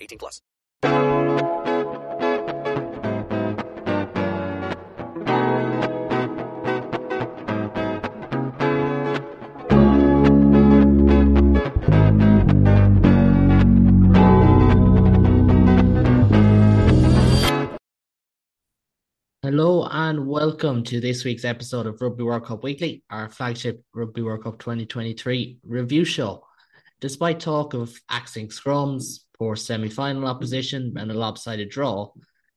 18 plus. Hello and welcome to this week's episode of Rugby World Cup Weekly, our flagship Rugby World Cup 2023 review show. Despite talk of axing scrums, poor semi final opposition, and a lopsided draw,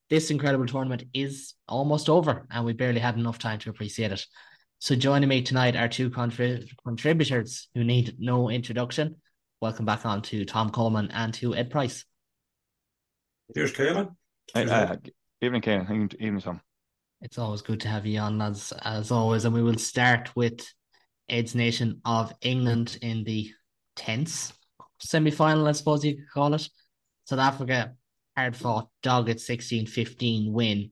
this incredible tournament is almost over and we barely had enough time to appreciate it. So, joining me tonight are two contrib- contributors who need no introduction. Welcome back on to Tom Coleman and to Ed Price. Here's Caolan. Hey, uh, evening, Kane. Evening, evening, Tom. It's always good to have you on, lads, as always. And we will start with Ed's Nation of England in the tense semi final, I suppose you could call it. South Africa, hard fought, dogged 16 15 win.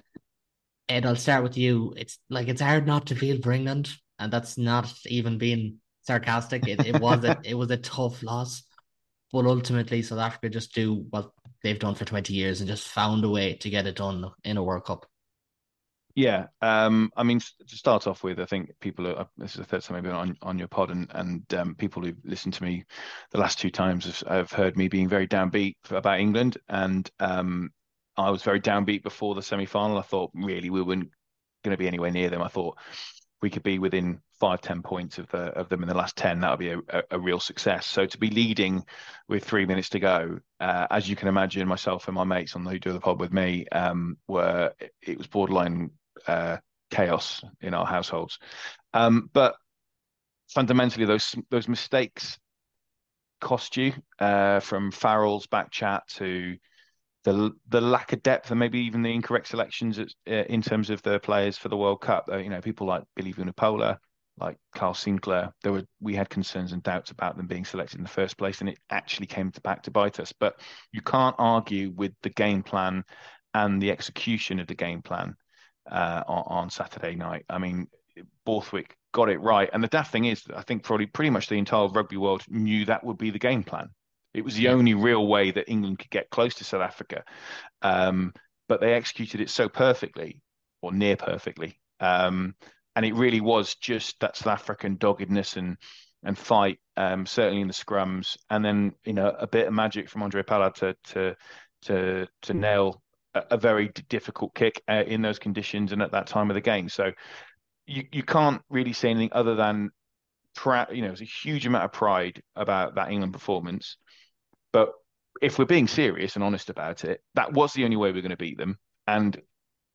Ed, I'll start with you. It's like it's hard not to feel for England, and that's not even being sarcastic. It, it was a it was a tough loss, but ultimately South Africa just do what they've done for 20 years and just found a way to get it done in a World Cup. Yeah, um, I mean, to start off with, I think people are. This is the third time I've been on, on your pod, and and um, people who've listened to me the last two times have, have heard me being very downbeat about England, and um, I was very downbeat before the semi final. I thought really we weren't going to be anywhere near them. I thought we could be within five, ten points of the of them in the last ten. That would be a, a, a real success. So to be leading with three minutes to go, uh, as you can imagine, myself and my mates on the who do the pod with me um, were it was borderline uh, chaos in our households. Um, but fundamentally, those those mistakes cost you uh, from Farrell's back chat to the the lack of depth and maybe even the incorrect selections uh, in terms of the players for the World Cup. Uh, you know, people like Billy Vunipola, like Carl Sinckler. There were we had concerns and doubts about them being selected in the first place, and it actually came to back to bite us. But you can't argue with the game plan and the execution of the game plan uh, on, on Saturday night. I mean, Borthwick got it right. And the daft thing is, I think probably pretty much the entire rugby world knew that would be the game plan. It was the only real way that England could get close to South Africa. Um, but they executed it so perfectly, or near perfectly. Um, and it really was just that South African doggedness and and fight, um, certainly in the scrums, and then you know a bit of magic from Handré Pollard to to to to nail a, very difficult kick uh, in those conditions and at that time of the game. So you you can't really say anything other than proud. You know, there's a huge amount of pride about that England performance. But if we're being serious and honest about it, that was the only way we are going to beat them. And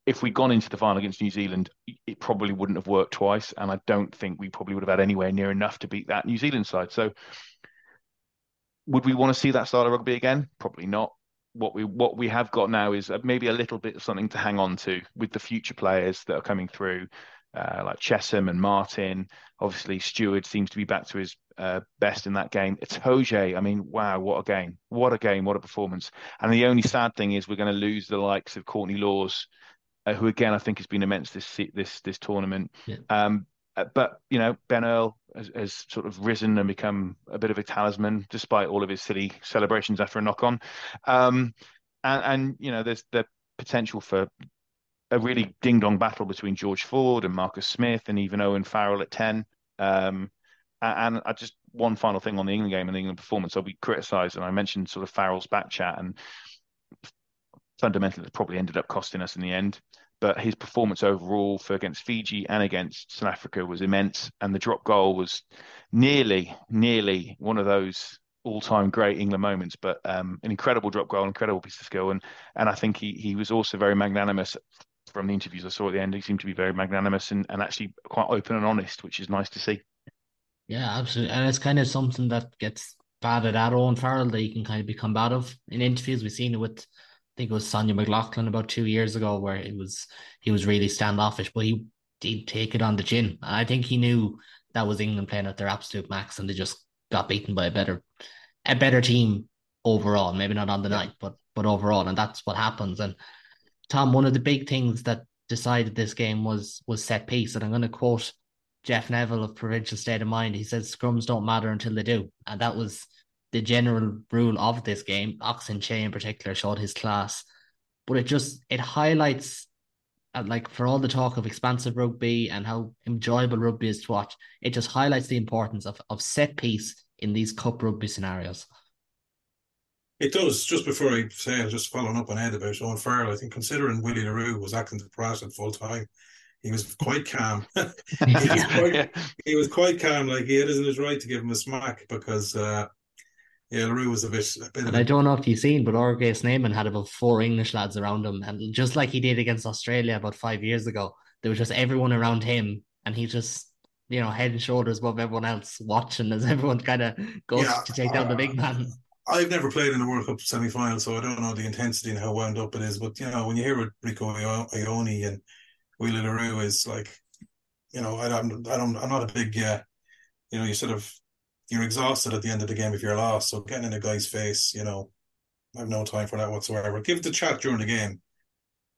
if we'd gone into the final against New Zealand, it probably wouldn't have worked twice. And I don't think we probably would have had anywhere near enough to beat that New Zealand side. So would we want to see that style of rugby again? Probably not. What we what we have got now is maybe a little bit of something to hang on to with the future players that are coming through. uh, like Chessum and Martin. Obviously, Stewart seems to be back to his uh, best in that game. Itoje, I mean, wow, what a game! What a game! What a performance! And the only sad thing is we're going to lose the likes of Courtney Lawes, uh, who again I think has been immense this this this tournament. Yeah. Um, uh, but you know, Ben Earl has, has, sort of risen and become a bit of a talisman, despite all of his silly celebrations after a knock on. Um, and, and you know, there's the potential for a really ding dong battle between George Ford and Marcus Smith and even Owen Farrell at 10. Um, and I just one final thing on the England game and the England performance. I'll be criticised, and I mentioned sort of Farrell's back chat, and fundamentally, it probably ended up costing us in the end. But his performance overall for against Fiji and against South Africa was immense, and the drop goal was nearly, nearly one of those all-time great England moments. But um, an incredible drop goal, incredible piece of skill, and and I think he he was also very magnanimous from the interviews I saw at the end. He seemed to be very magnanimous and, and actually quite open and honest, which is nice to see. Yeah, absolutely. And it's kind of something that gets batted at Owen Farrell that you can kind of be combative in interviews. We've seen it with think it was Sonja McLaughlan about two years ago where it was he was really standoffish, but he did take it on the chin. And I think he knew that was England playing at their absolute max and they just got beaten by a better a better team overall. Maybe not on the night, but but overall. And that's what happens. And Tom, one of the big things that decided this game was was set piece. And I'm gonna quote Jeff Neville of Provincial State of Mind. He says scrums don't matter until they do, and that was the general rule of this game. Ox Nché in particular showed his class, but it just it highlights. Uh, like for all the talk of expansive rugby and how enjoyable rugby is to watch, it just highlights the importance of, of set piece in these cup rugby scenarios. It does. Just before I say, I was just following up on Ed about Owen Farrell, I think considering Willie le Roux was acting the press at full time, he was quite calm. he, was quite, he, was quite, calm. Like he had isn't his right to give him a smack because uh, yeah, le Roux was a bit. A bit and I don't know if you've seen, but RG Snyman had about four English lads around him, and just like he did against Australia about five years ago, there was just everyone around him, and he just you know head and shoulders above everyone else, watching as everyone kind of goes yeah, to take down uh, the big man. I've never played in the World Cup semi final, so I don't know the intensity and how wound up it is. But you know, when you hear what Rieko Ioane and le Roux is like, you know, I, I'm I don't I'm not a big, uh, you know, you sort of you're exhausted at the end of the game if you're lost. So getting in a guy's face, you know, I have no time for that whatsoever. Give the chat during the game,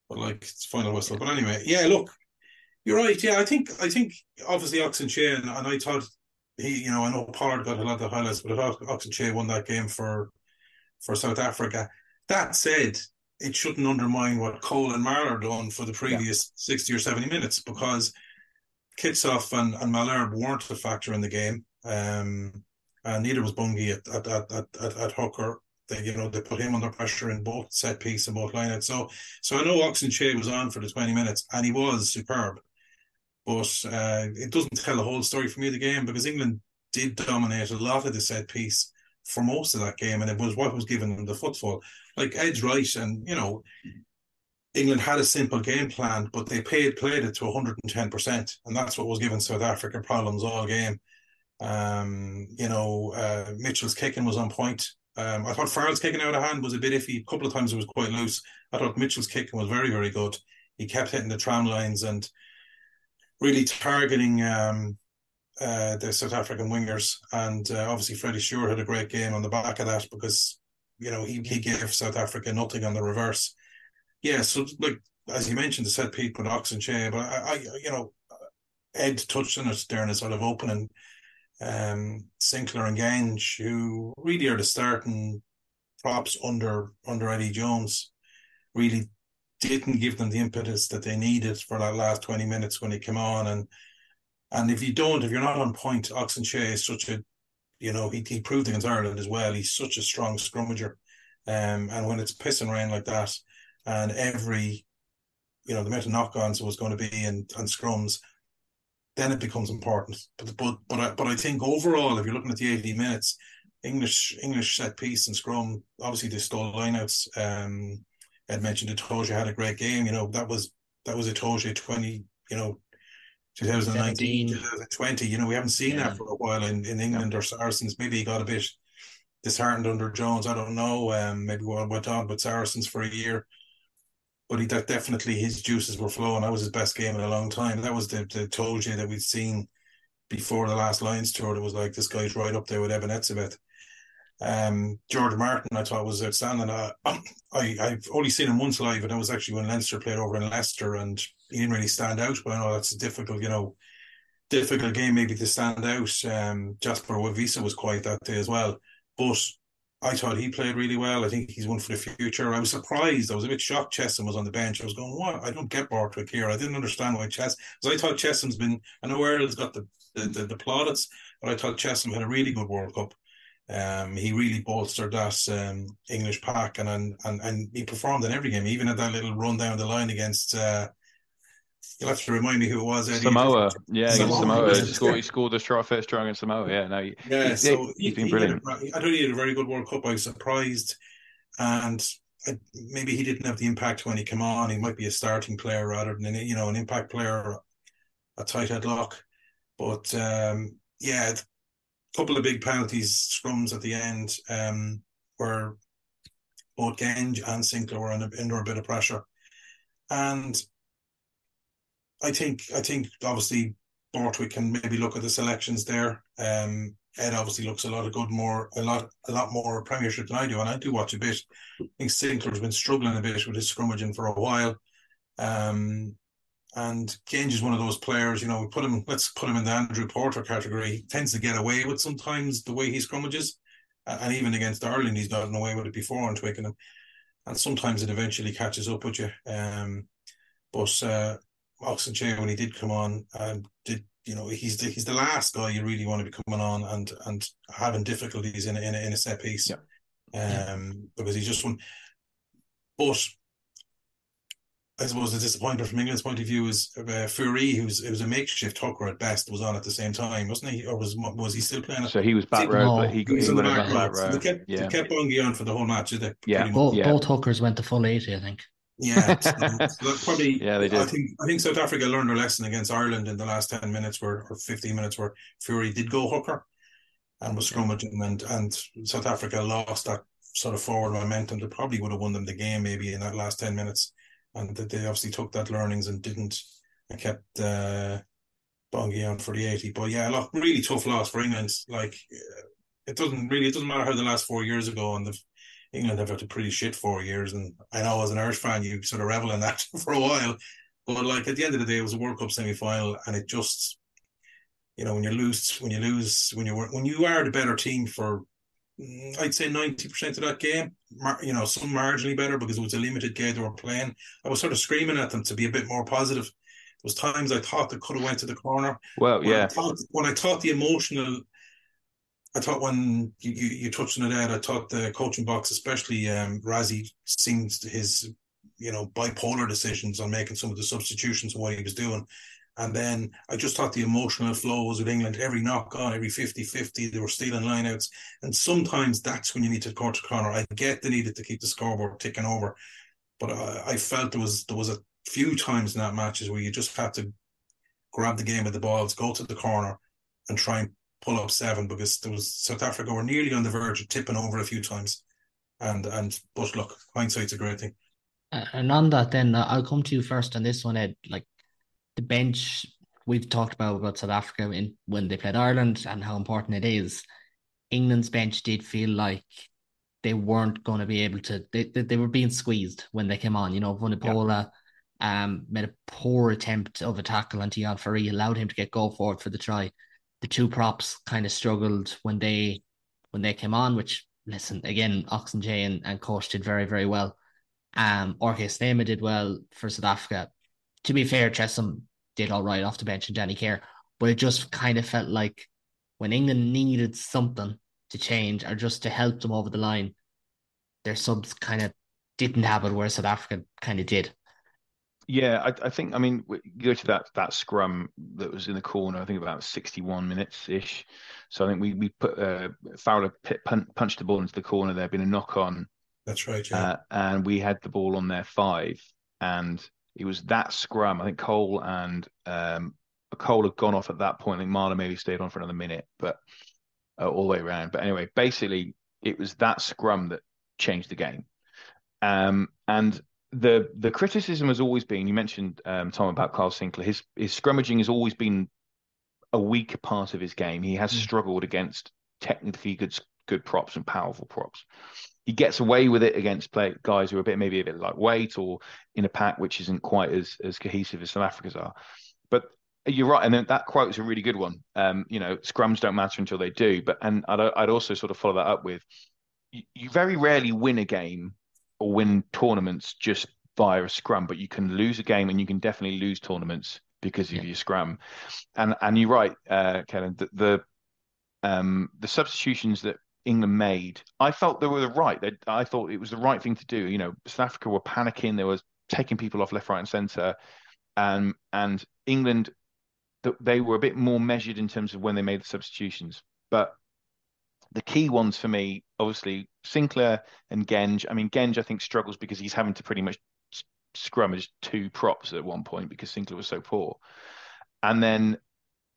but like it's final whistle. But anyway, yeah, look, you're right. Yeah, I think I think obviously Ox Nché and, I thought he, you know, I know Pollard got a lot of highlights, but I thought Ox Nché won that game for for South Africa. That said, it shouldn't undermine what Cole and Marler done for the previous yeah. 60 or 70 minutes because Kitshoff and, and Malherbe weren't a factor in the game. Um, and neither was Bongi at at, at, at, at hooker. They, you know, they put him under pressure in both set piece and both lineouts. So, so I know Ox Nché was on for the 20 minutes and he was superb. But uh, it doesn't tell the whole story for me, the game, because England did dominate a lot of the set piece for most of that game, and it was what was giving them the footfall. Like Ed's right, and you know, England had a simple game plan, but they played played it to 110 percent, and that's what was giving South Africa problems all game. Um, you know, uh, Mitchell's kicking was on point. Um, I thought Farrell's kicking out of hand was a bit iffy. A couple of times it was quite loose. I thought Mitchell's kicking was very, very good. He kept hitting the tram lines and really targeting um, uh, the South African wingers. And uh, obviously, Freddie Stewart had a great game on the back of that because, you know, he, he gave South Africa nothing on the reverse. Yeah, so like as you mentioned, the set piece with Ox Nché, but I, I, you know, Ed touched on it there in a sort of opening. Um, Sinckler and Genge, who really are the starting props under under Eddie Jones, really didn't give them the impetus that they needed for that last 20 minutes when he came on. And and if you don't, if you're not on point, Ox Nché is such a, you know, he, he proved against Ireland as well. He's such a strong scrummager. Um, and when it's pissing rain like that, and every, you know, the amount of knock-ons was going to be in and scrums, then it becomes important. But but but I, but I think overall, if you're looking at the 80 minutes, English English set piece and scrum, obviously they stole lineouts. Um, Ed mentioned Itoje had a great game. You know, that was that was Itoje 20, you know, 2019, 2020. You know, we haven't seen yeah. that for a while in, in England yeah. or Saracens. Maybe he got a bit disheartened under Jones. I don't know. Um, maybe what went on with Saracens for a year. But he that definitely his juices were flowing. That was his best game in a long time. That was the, the told you that we'd seen before the last Lions tour. It was like this guy's right up there with Eben Etzebeth. Um, George Martin, I thought was outstanding. Uh, I I've only seen him once live, and that was actually when Leinster played over in Leicester, and he didn't really stand out. But I know that's a difficult, you know, difficult game maybe to stand out. Um, Jasper Wiese was quiet that day as well, but I thought he played really well. I think he's one for the future. I was surprised. I was a bit shocked Chessum was on the bench. I was going, what? I don't get Borthwick here. I didn't understand why Chess, because I thought Chessum's been, I know Ireland's got the, the, the, the plaudits, but I thought Chessum had a really good World Cup. Um, he really bolstered that um, English pack and, and and and he performed in every game, even at that little run down the line against uh, You'll have to remind me who it was. Eddie. Samoa, yeah, Samoa. Samoa. He scored, he scored the strong, first strong in Samoa. Yeah, no, he, yeah. He, so he's been brilliant. A, I thought he had a very good World Cup. I was surprised, and I, maybe he didn't have the impact when he came on. He might be a starting player rather than you know an impact player, a tight head lock. But um, yeah, a couple of big penalties, scrums at the end, um, where both Genge and Sinckler were under, under a bit of pressure, and I think I think obviously Borthwick can maybe look at the selections there. Um, Ed obviously looks a lot of good more a lot a lot more Premiership than I do, and I do watch a bit. I think Sinckler's been struggling a bit with his scrummaging for a while. Um, and Genge is one of those players, you know, we put him let's put him in the Andrew Porter category. He tends to get away with sometimes the way he scrummages. And even against Ireland, he's gotten away with it before on Twickenham. And sometimes it eventually catches up with you. Um, but uh, Ox Nché when he did come on and did you know he's the he's the last guy you really want to be coming on and and having difficulties in a, in a, in a set piece, yeah. um, yeah. because he's just one. But I suppose the disappointment from England's point of view is uh, Fourie, who's it was a makeshift hooker at best, was on at the same time, wasn't he? Or was was he still playing? So he was back row, but he, he was in the back row. back. So they kept yeah. they kept Bongi on for the whole match, did they? Yeah, both, yeah. both hookers went to full eighty, I think. Yeah, so, so probably. yeah, they did. I think I think South Africa learned their lesson against Ireland in the last ten minutes, where or fifteen minutes, where Fourie did go hooker, and was scrummaging, and and South Africa lost that sort of forward momentum. They probably would have won them the game maybe in that last ten minutes, and that they obviously took that learnings and didn't and kept uh, Bongi on for the eighty. But yeah, look, really tough loss for England. Like it doesn't really it doesn't matter how the last four years ago and the England have had a pretty shit four years, and I know as an Irish fan, you sort of revel in that for a while. But like at the end of the day, it was a World Cup semi final, and it just, you know, when you lose, when you lose, when you were, when you are the better team for, mm, I'd say ninety percent of that game, you know, some marginally better because it was a limited game they were playing. I was sort of screaming at them to be a bit more positive. There was times I thought they could have went to the corner. Well, when yeah. I thought, when I thought the emotional I thought when you, you, you touched on it, Ed, I thought the coaching box, especially um, Rassie, seemed his you know bipolar decisions on making some of the substitutions and what he was doing. And then I just thought the emotional flows with England, every knock on, every 50 50, they were stealing lineouts. And sometimes that's when you need to court to corner. I get the needed to keep the scoreboard ticking over. But I, I felt there was there was a few times in that matches where you just had to grab the game with the balls, go to the corner, and try and pull up seven because there was South Africa were nearly on the verge of tipping over a few times. And and but look, hindsight's a great thing. And on that, then uh, I'll come to you first on this one, Ed. Like the bench, we've talked about about South Africa in when they played Ireland and how important it is. England's bench did feel like they weren't going to be able to. They, they, they were being squeezed when they came on. You know, Vunipola yeah. um made a poor attempt of a tackle on Deon Fourie, allowed him to get go forward for the try the two props kind of struggled when they when they came on, which listen again, Ox Nché and, and Koch did very, very well. Um RG Snyman did well for South Africa. To be fair, Chessum did all right off the bench and Danny Care, but it just kind of felt like when England needed something to change or just to help them over the line, their subs kind of didn't have it where South Africa kind of did. Yeah, I, I, think. I mean, you go to that that scrum that was in the corner. I think about sixty-one minutes ish. So I think we we put uh, Fowler pit, pun, punched the ball into the corner. There had been a knock on. That's right. Yeah. Uh, and we had the ball on their five, and it was that scrum. I think Cole and um, Cole had gone off at that point. I think Marler maybe stayed on for another minute, but uh, all the way around. But anyway, basically, it was that scrum that changed the game. Um, and the the criticism has always been. You mentioned um, Tom about Kyle Sinckler. His his scrummaging has always been a weak part of his game. He has mm. struggled against technically good good props and powerful props. He gets away with it against play, guys who are a bit maybe a bit lightweight or in a pack which isn't quite as as cohesive as South Africa's are. But you're right, and then that quote is a really good one. Um, you know, scrums don't matter until they do. But and I'd, I'd also sort of follow that up with you, you very rarely win a game or win tournaments just via a scrum, but you can lose a game and you can definitely lose tournaments because of yeah. your scrum. And and you're right, uh, Kellen. The, the um, the substitutions that England made, I felt they were the right. They, I thought it was the right thing to do. You know, South Africa were panicking. They were taking people off left, right, and centre, and and England, they were a bit more measured in terms of when they made the substitutions. But the key ones for me, obviously, Sinckler and Genge. I mean, Genge, I think, struggles because he's having to pretty much scrummage two props at one point because Sinckler was so poor. And then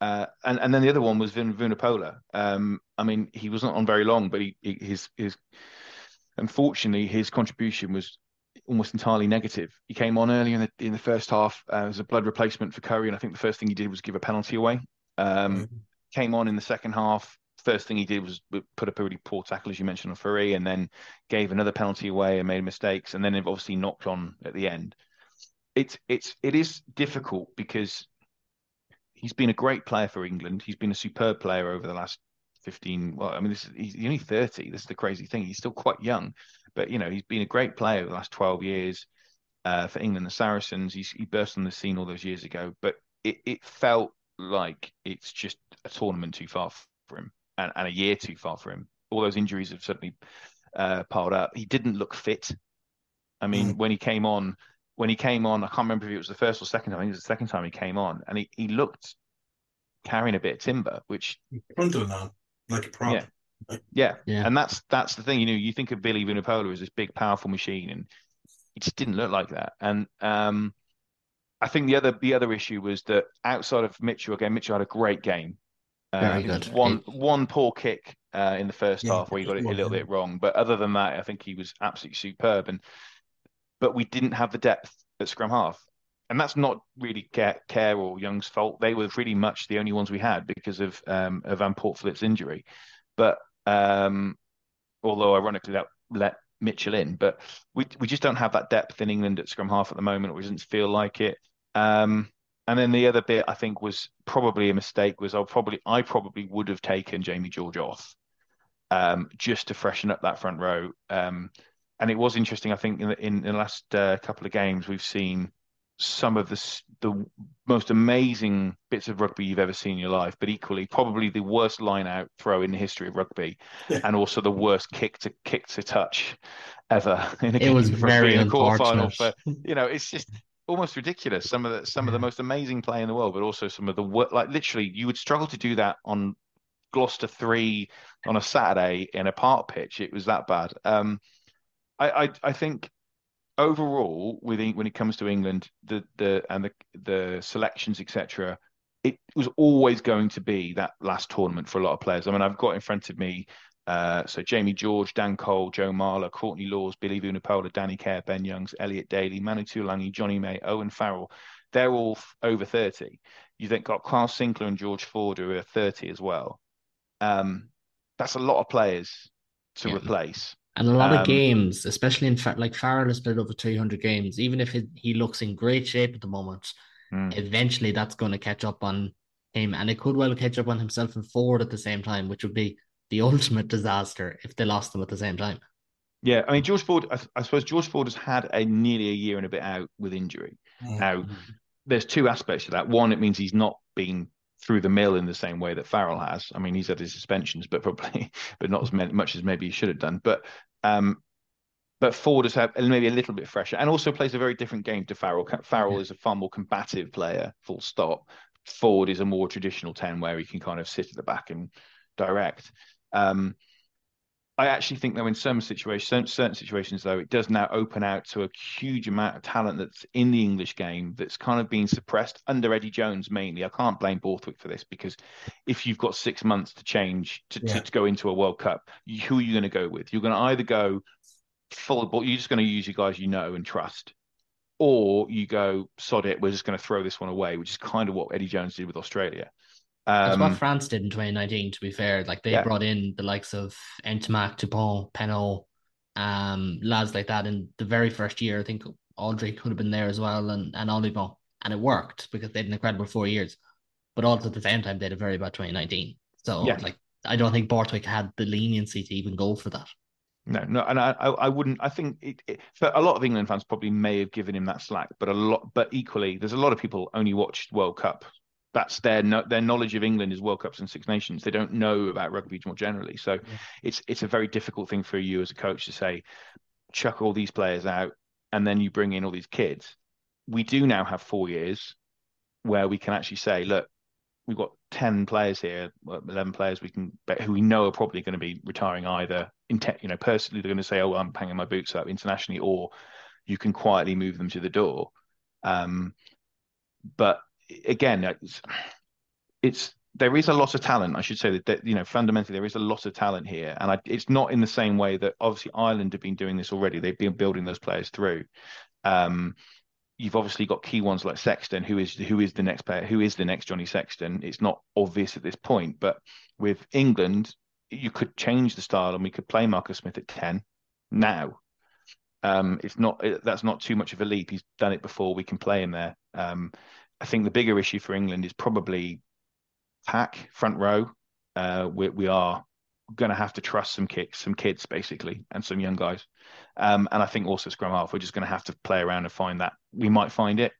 uh, and and then the other one was Vin Vunipola. Um, I mean, he wasn't on very long, but he, he, his his unfortunately his contribution was almost entirely negative. He came on early in the in the first half uh, as a blood replacement for Curry, and I think the first thing he did was give a penalty away. Um, mm-hmm. Came on in the second half. First thing he did was put up a really poor tackle, as you mentioned, on Fourie, and then gave another penalty away and made mistakes, and then obviously knocked on at the end. It's it's it is difficult because he's been a great player for England. He's been a superb player over the last 15. Well, I mean, this is, he's only 30. This is the crazy thing. He's still quite young, but you know, he's been a great player over the last 12 years uh, for England. The Saracens. He's, he burst on the scene all those years ago, but it, it felt like it's just a tournament too far for him and, and a year too far for him. All those injuries have certainly uh, piled up. He didn't look fit. I mean, mm. when he came on, when he came on, I can't remember if it was the first or second time. I think it was the second time he came on, and he, he looked carrying a bit of timber, which frontal now, like a prop. Yeah. yeah. yeah, and that's that's the thing. You know, you think of Billy Vunipola as this big, powerful machine, and he just didn't look like that. And um, I think the other the other issue was that outside of Mitchell, again, Mitchell had a great game. Very good. One one poor kick uh, in the first yeah, half where he got it a little bit wrong, but other than that, I think he was absolutely superb. And but we didn't have the depth at scrum half. And that's not really Care, Care or Young's fault. They were pretty much the only ones we had because of um, of Van Poortvliet's injury. But um, although ironically that let Mitchell in, but we we just don't have that depth in England at scrum half at the moment. It doesn't feel like it. Um, and then the other bit I think was probably a mistake was I probably I probably would have taken Jamie George off um, just to freshen up that front row. Um, and it was interesting. I think in the, in, in the last uh, couple of games, we've seen some of the the most amazing bits of rugby you've ever seen in your life, but equally probably the worst line out throw in the history of rugby, yeah. and also the worst kick to kick to touch ever in a game. it was very in a quarterfinal. For, you know, it's just almost ridiculous. Some of the some yeah. of the most amazing play in the world, but also some of the work. Like literally, you would struggle to do that on Gloucester three on a Saturday in a park pitch. It was that bad. Um, I, I, I think overall, with when it comes to England, the the and the the selections, etc., it was always going to be that last tournament for a lot of players. I mean, I've got in front of me. Uh, so Jamie George, Dan Cole, Joe Marler, Courtney Lawes, Billy Vunipola, Danny Care, Ben Youngs, Elliot Daly, Manu Tuilagi, Jonny May, Owen Farrell. They're all f- over 30. You then got Kyle Sinckler and George Ford who are 30 as well. Um, that's a lot of players to yeah. replace. And a lot um, of games, especially in fact, like Farrell has played over 300 games. Even if he looks in great shape at the moment, mm. eventually that's going to catch up on him. And it could well catch up on himself and Ford at the same time, which would be the ultimate disaster if they lost them at the same time. Yeah, I mean George Ford. I, I suppose George Ford has had a nearly a year and a bit out with injury. Mm. Now, there's two aspects to that. One, it means he's not been through the mill in the same way that Farrell has. I mean, he's had his suspensions, but probably, but not as much as maybe he should have done. But um, but Ford has had maybe a little bit fresher and also plays a very different game to Farrell. Farrell yeah. is a far more combative player, full stop. Ford is a more traditional 10 where he can kind of sit at the back and direct. Um, I actually think though in some situations, certain situations though, it does now open out to a huge amount of talent that's in the English game that's kind of being suppressed under Eddie Jones mainly. I can't blame Borthwick for this because if you've got six months to change to, yeah. to, to, go into a World Cup, who are you going to go with? You're going to either go full ball. You're just going to use your guys you know and trust, or you go sod it, we're just going to throw this one away, which is kind of what Eddie Jones did with Australia. That's Um, what France did in 2019, to be fair. Like they Yeah. brought in the likes of Ntamack, Dupont, Penaud, um, lads like that in the very first year. I think Audrey could have been there as well and, and Ollivon. And it worked because they had an incredible four years. But also at the same time, they had a very bad 2019. So Yeah. like I don't think Borthwick had the leniency to even go for that. No, no, and I, I, I wouldn't. I think it, it, for a lot of England fans probably may have given him that slack, but a lot, but equally, there's a lot of people only watched World Cup. That's their no, their knowledge of England is World Cups and Six Nations. They don't know about rugby more generally. So it's it's a very difficult thing for you as a coach to say, chuck all these players out, and then you bring in all these kids. We do now have four years where we can actually say, look, we've got 10 players here, 11 players we can bet who we know are probably going to be retiring either in te- you know personally they're going to say oh I'm hanging my boots up internationally or you can quietly move them to the door um but again it's, it's there is a lot of talent I should say that, that you know fundamentally there is a lot of talent here and I, it's not in the same way that obviously Ireland have been doing this already they've been building those players through um you've obviously got key ones like Sexton, who is who is the next player, who is the next Johnny Sexton. It's not obvious at this point, but with England, you could change the style and we could play Marcus Smith at ten now. Um, it's not that's not too much of a leap. He's done it before. We can play him there. Um, I think the bigger issue for England is probably pack front row. Uh, we we are going to have to trust some kicks, some kids basically, and some young guys. Um, and I think also scrum half, we're just going to have to play around and find that. We might find it.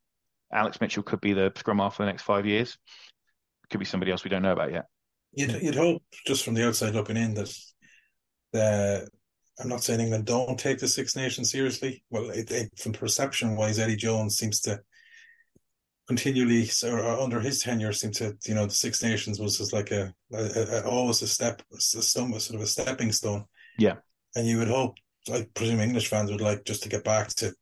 Alex Mitchell could be the scrum half for the next five years. Could be somebody else we don't know about yet. You'd, you'd hope, just from the outside looking in, that the I'm not saying England don't take the Six Nations seriously. Well, it, it, from perception wise, Eddie Jones seems to continually, or under his tenure, seem to you know the Six Nations was just like a, a, a always a step, a stone, sort of a stepping stone. Yeah, and you would hope, I presume English fans would like just to get back to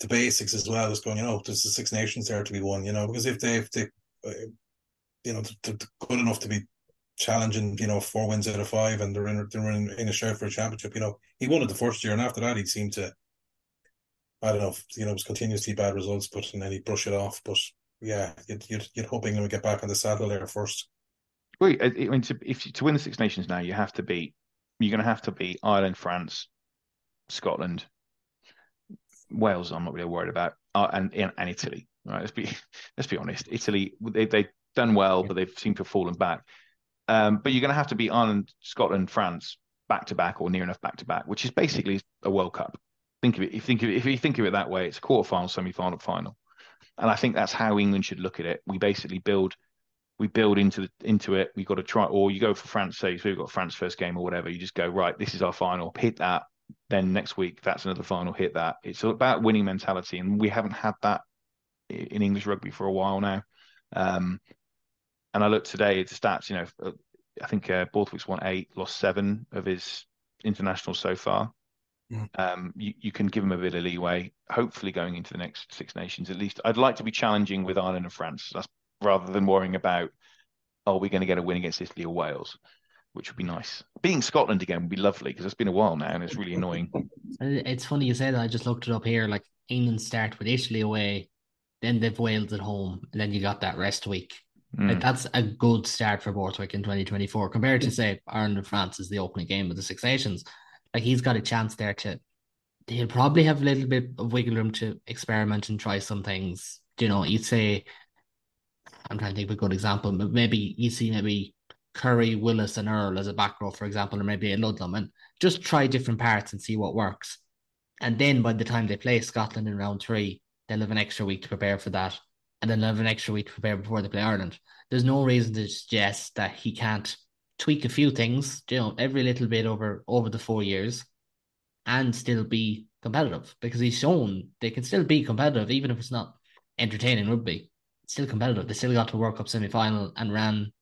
the basics as well as going, you know, there's the Six Nations there to be won, you know, because if they if they uh, you know they're good enough to be challenging, you know, four wins out of five, and they're in they're in, in a shout for a championship. You know, he won it the first year, and after that, he seemed to, I don't know, if, you know, it was continuously bad results, but and then he brush it off. But yeah, you'd you'd, you'd hope England would get back on the saddle there first. Well, I mean, to, if to win the Six Nations now, you have to beat. You're going to have to beat Ireland, France, Scotland, Wales. I'm not really worried about, uh, and and Italy. Right? Let's be let's be honest. Italy, they they've done well, but they've seemed to have fallen back. Um, but you're going to have to beat Ireland, Scotland, France back to back or near enough back to back, which is basically a World Cup. Think of it. If think of it, if you think of it that way, it's a quarter semi final, final. And I think that's how England should look at it. We basically build, we build into the, into it. We've got to try, or you go for France. Say, so we've got France first game or whatever. You just go right. This is our final. Hit that. Then next week, that's another final. Hit that. It's about winning mentality, and we haven't had that in English rugby for a while now. Um, and I looked today at the stats. You know, I think uh, Borthwick's won eight, lost seven of his internationals so far. Mm. Um, you, you can give them a bit of leeway. Hopefully, going into the next Six Nations, at least, I'd like to be challenging with Ireland and France. That's rather than worrying about, are we going to get a win against Italy or Wales, which would be nice. Being Scotland again would be lovely because it's been a while now and it's really annoying. It's funny you say that. I just looked it up here. Like England start with Italy away, then they've Wales at home, and then you got that rest week. Mm. Like that's a good start for Borthwick in 2024 compared to say Ireland and France is the opening game of the Six Nations. Like he's got a chance there to. He'll probably have a little bit of wiggle room to experiment and try some things. You know, you'd say. I'm trying to think of a good example, but maybe you see maybe Curry, Willis, and Earl as a back row, for example, or maybe a Ludlam, and just try different parts and see what works. And then by the time they play Scotland in round three, they'll have an extra week to prepare for that and then they'll have an extra week to prepare before they play Ireland. There's no reason to suggest that he can't tweak a few things, you know, every little bit over over the four years, and still be competitive because he's shown they can still be competitive even if it's not entertaining rugby. Still competitive. They still got to World Cup semi final and ran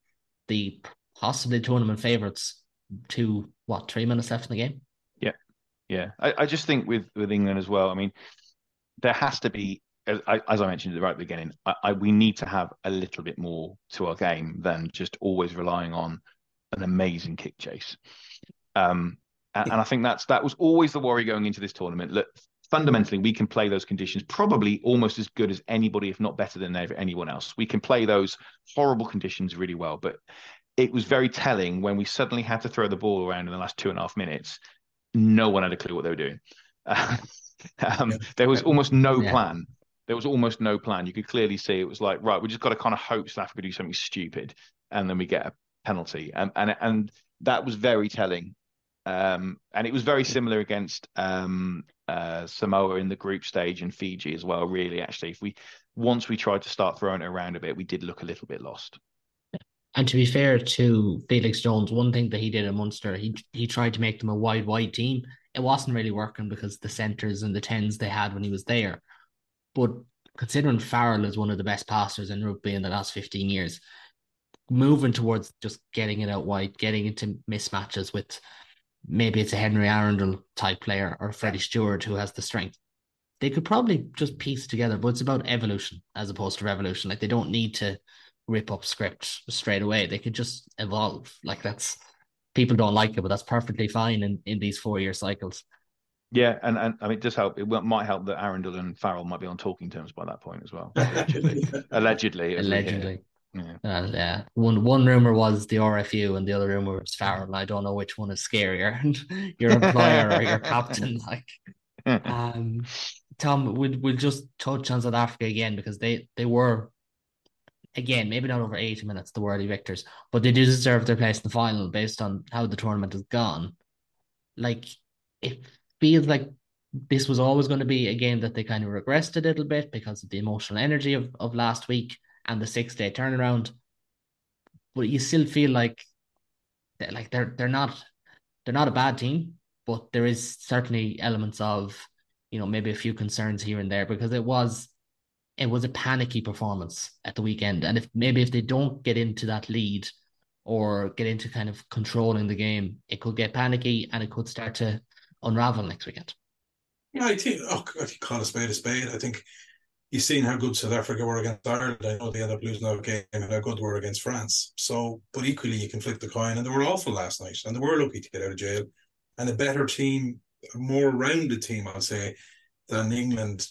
the possibly tournament favourites to what three minutes left in the game. Yeah, yeah. I, I just think with with England as well. I mean, there has to be as I, as I mentioned at the right beginning, I, I, we need to have a little bit more to our game than just always relying on an amazing kick chase. Um, and, and, I think that's that was always the worry going into this tournament. Look, fundamentally we can play those conditions probably almost as good as anybody, if not better than anyone else. We can play those horrible conditions really well, but it was very telling when we suddenly had to throw the ball around in the last two and a half minutes. No one had a clue what they were doing. um. There was almost no yeah. plan. There was almost no plan. You could clearly see it was like, right, we just got to kind of hope South Africa do something stupid, and then we get a penalty. And and and that was very telling. Um, and it was very similar against um, uh, Samoa in the group stage and Fiji as well. Really, actually, if we once we tried to start throwing it around a bit, we did look a little bit lost. And to be fair to Felix Jones, one thing that he did at Munster, he he tried to make them a wide, wide team. It wasn't really working because the centres and the tens they had when he was there. But considering Farrell is one of the best passers in rugby in the last 15 years, moving towards just getting it out wide, getting into mismatches with maybe it's a Henry Arundell type player or Freddie Stewart who has the strength. They could probably just piece together, but it's about evolution as opposed to revolution. Like they don't need to rip up script straight away. They could just evolve. Like that's people don't like it, but that's perfectly fine in, in these four year cycles. Yeah, and, and I mean, it does help. It might help that Arundell and Farrell might be on talking terms by that point as well. Allegedly, allegedly, allegedly. Yeah. Uh, yeah. One one rumor was the RFU, and the other rumor was Farrell. I don't know which one is scarier, your employer or your captain. Like, um, Tom, we'll we'll just touch on South Africa again because they they were again, maybe not over 80 minutes, the worthy victors, but they do deserve their place in the final based on how the tournament has gone. Like, it feels like this was always going to be a game that they kind of regressed a little bit because of the emotional energy of, of last week and the six day turnaround. But you still feel like they're, like they're they're not they're not a bad team, but there is certainly elements of you know maybe a few concerns here and there because it was it was a panicky performance at the weekend. And if maybe if they don't get into that lead or get into kind of controlling the game, it could get panicky and it could start to unravel next weekend. Yeah, I think oh, I think call a spade a spade. I think you've seen how good South Africa were against Ireland. I know they ended up losing that game and how good they were against France. So, but equally, you can flip the coin, and they were awful last night, and they were lucky to get out of jail. And a better team, a more rounded team, I'd say, than England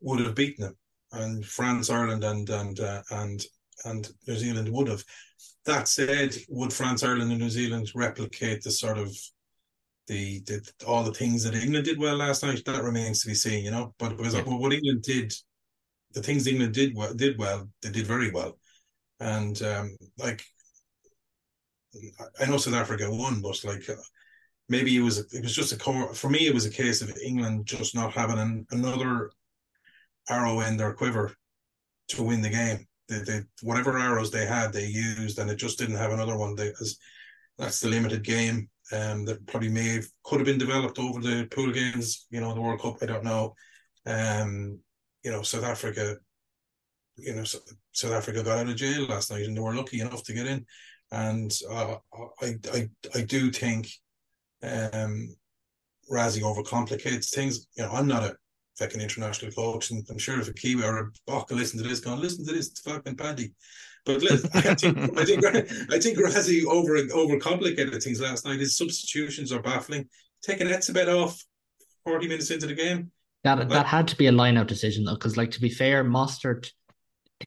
would have beaten them and France, Ireland, and and uh, and and New Zealand would have. That said, would France, Ireland, and New Zealand replicate the sort of the, the all the things that England did well last night? That remains to be seen, you know. But because yeah. what England did, the things England did well, did well, they did very well, and um, like I know South Africa won, but like uh, maybe it was it was just a core for me. It was a case of England just not having an, another arrow in their quiver to win the game. They, they whatever arrows they had, they used, and it just didn't have another one. They, that's the limited game um, that probably may have, could have been developed over the pool games. You know, the World Cup. I don't know. Um, you know, South Africa. You know, South Africa got out of jail last night, and they were lucky enough to get in. And uh, I, I, I do think um, Rassie overcomplicates things. You know, I'm not a fucking international coach, and I'm sure if a Kiwi or a Bach listen to this, going listen to this, fucking paddy. But I think I think I think Rassie over overcomplicated things last night. His substitutions are baffling. Taking Etzebeth off forty minutes into the game. That like, that had to be a lineout decision though, because like to be fair, Mostert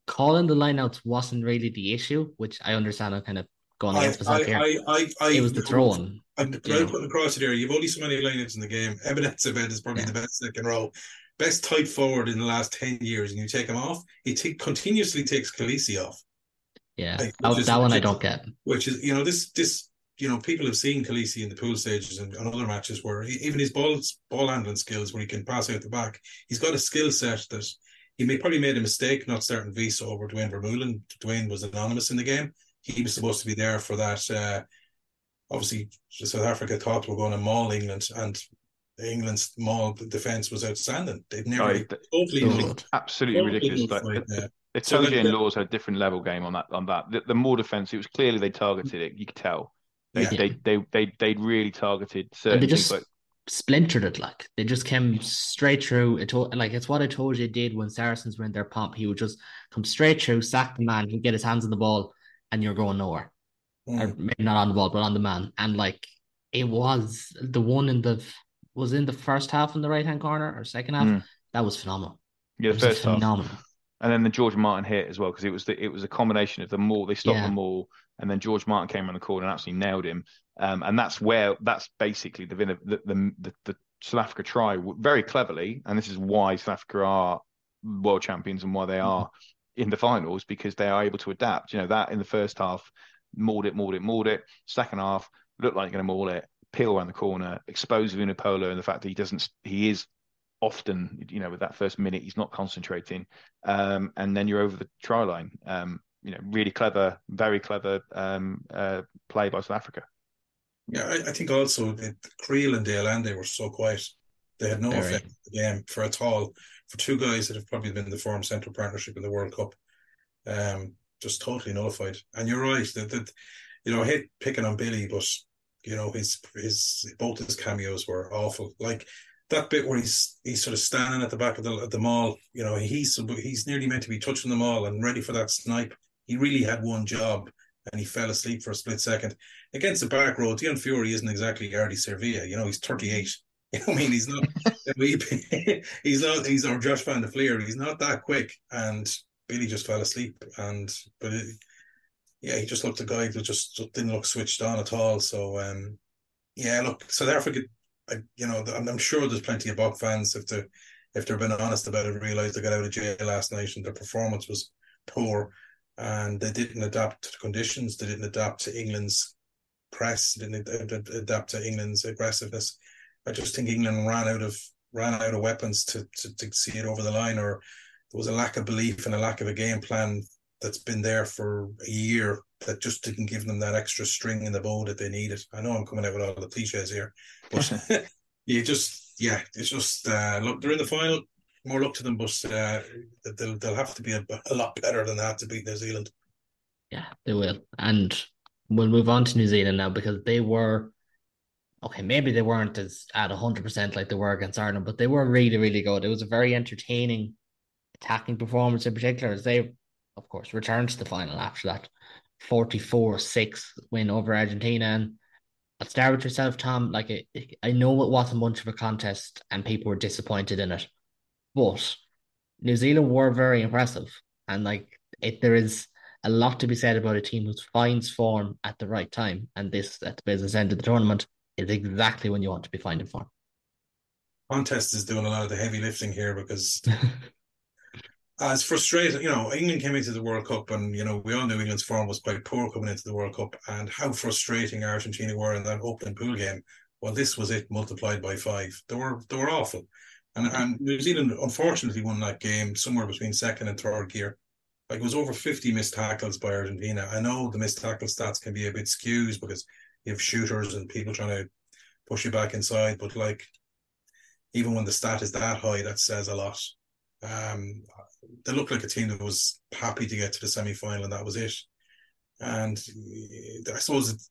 calling the lineouts wasn't really the issue, which I understand. I'm kind of going against myself here. I, I, I, it was the throwing. I'm putting across it here. You've only so many lineouts in the game. Ebenezer is probably yeah. the best second row, best tight forward in the last ten years, and you take him off. He t- continuously takes Kolisi off. Yeah, like, that, that one I don't get. Which is, you know, this this you know, people have seen Kolisi in the pool stages and, and other matches where he, even his ball ball handling skills, where he can pass out the back, he's got a skill set that he may probably made a mistake not starting Wiese over Duane Vermeulen. Duane was anonymous in the game. He was supposed to be there for that. Uh, obviously, South Africa thought we are going to maul England, and England's maul defense was outstanding. They've never oh, totally absolutely ridiculous. Like, the, the Toji and Lawes had a different level game on that. On that, the, the more defense, it was clearly they targeted it. You could tell. They yeah. they, they they they really targeted certain they just things. Like, splintered it like they just came straight through it like it's what I told you did when Saracens were in their pomp he would just come straight through sack the man he'd get his hands on the ball and you're going nowhere mm. or maybe not on the ball but on the man and like it was the one in the was in the first half in the right hand corner or second half. Mm. That was phenomenal. Yeah, It the was first half. And then the George Martin hit as well because it was the it was a combination of the maul. They stopped Yeah. the maul, and then George Martin came around the corner and absolutely nailed him. Um, and that's where that's basically the the the, the, the South Africa try very cleverly, and this is why South Africa are world champions and why they are in the finals because they are able to adapt. You know that in the first half, mauled it, mauled it, mauled it. Second half looked like you're going to maul it, peel around the corner, expose Vunipola and the fact that he doesn't he is often, you know, with that first minute, he's not concentrating. Um, and then you're over the try line. Um, you know, really clever, very clever um, uh, play by South Africa. Yeah, I, I think also that Kriel and De Allende were so quiet. They had no Very. effect on the game for at all. For two guys that have probably been the form central partnership in the World Cup, um, just totally nullified. And you're right that, that you know I hate picking on Billy, but you know his his both his cameos were awful. Like that bit where he's he's sort of standing at the back of the at the maul. You know he's he's nearly meant to be touching the maul and ready for that snipe. He really had one job and he fell asleep for a split second against the back row. Deon Fourie isn't exactly Ardie Savea. You know he's 38. You know I mean? He's not. he's not. He's our Josh van der Flier. He's not that quick. And Billy just fell asleep. And but it, yeah, he just looked a guy that just didn't look switched on at all. So um, yeah, look, South Africa. I, you know, I'm, I'm sure there's plenty of Bok fans if they if they're being honest about it, realize they got out of jail last night and their performance was poor, and they didn't adapt to the conditions. They didn't adapt to England's press. They Didn't ad- ad- adapt to England's aggressiveness. I just think England ran out of ran out of weapons to, to to see it over the line, or there was a lack of belief and a lack of a game plan that's been there for a year that just didn't give them that extra string in the bow that they needed. I know I'm coming out with all the cliches here, but you just yeah, it's just uh, look they're in the final. More luck to them, but uh, they'll they'll have to be a, a lot better than that to beat New Zealand. Yeah, they will. And we'll move on to New Zealand now because they were okay, maybe they weren't as at hundred percent like they were against Ireland, but they were really, really good. It was a very entertaining attacking performance in particular as they of course returned to the final after that 44-6 win over Argentina. And I'll start with yourself, Tom. Like it, I know it wasn't much of a contest and people were disappointed in it. But New Zealand were very impressive. And like it there is a lot to be said about a team who finds form at the right time. And this at the business end of the tournament is exactly when you want to be finding form. Contest is doing a lot of the heavy lifting here because as frustrating, you know, England came into the World Cup and, you know, we all knew England's form was quite poor coming into the World Cup and how frustrating Argentina were in that opening pool game. Well, this was it multiplied by five. They were they were awful. And and New Zealand unfortunately won that game somewhere between second and third gear. Like it was over 50 missed tackles by Argentina. I know the missed tackle stats can be a bit skewed because you have shooters and people trying to push you back inside, but like even when the stat is that high, that says a lot. Um, they looked like a team that was happy to get to the semi final, and that was it. And I suppose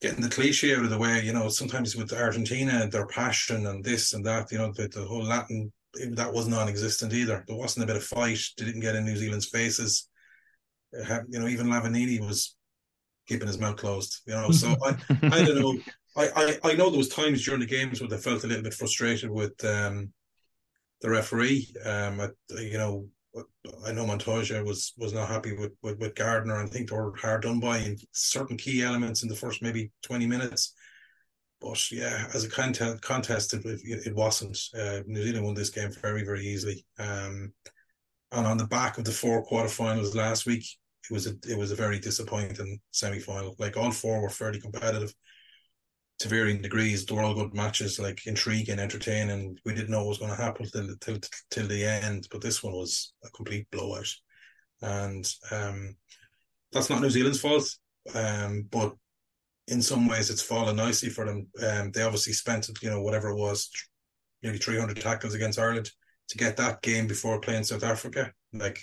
getting the cliche out of the way, you know, sometimes with Argentina, their passion and this and that, you know, the, the whole Latin that was non-existent either. There wasn't a bit of fight. They didn't get in New Zealand's faces. You know, even Lavanini was keeping his mouth closed. You know, so I, I don't know. I, I, I know there was times during the games where they felt a little bit frustrated with um, the referee. Um, I, you know, I know Montoya was was not happy with, with, with Gardner. I think they were hard done by in certain key elements in the first maybe twenty minutes. But yeah, as a contest, contest it, it, it wasn't. Uh, New Zealand won this game very very easily. Um, and on the back of the four quarterfinals last week, it was a it was a very disappointing semi final. Like all four were fairly competitive to varying degrees. They were all good matches, like intriguing, entertaining. We didn't know what was going to happen till till till the end, but this one was a complete blowout, and um, that's not New Zealand's fault. Um, but in some ways, it's fallen nicely for them. Um, they obviously spent, you know, whatever it was, nearly three hundred tackles against Ireland to get that game before playing South Africa. Like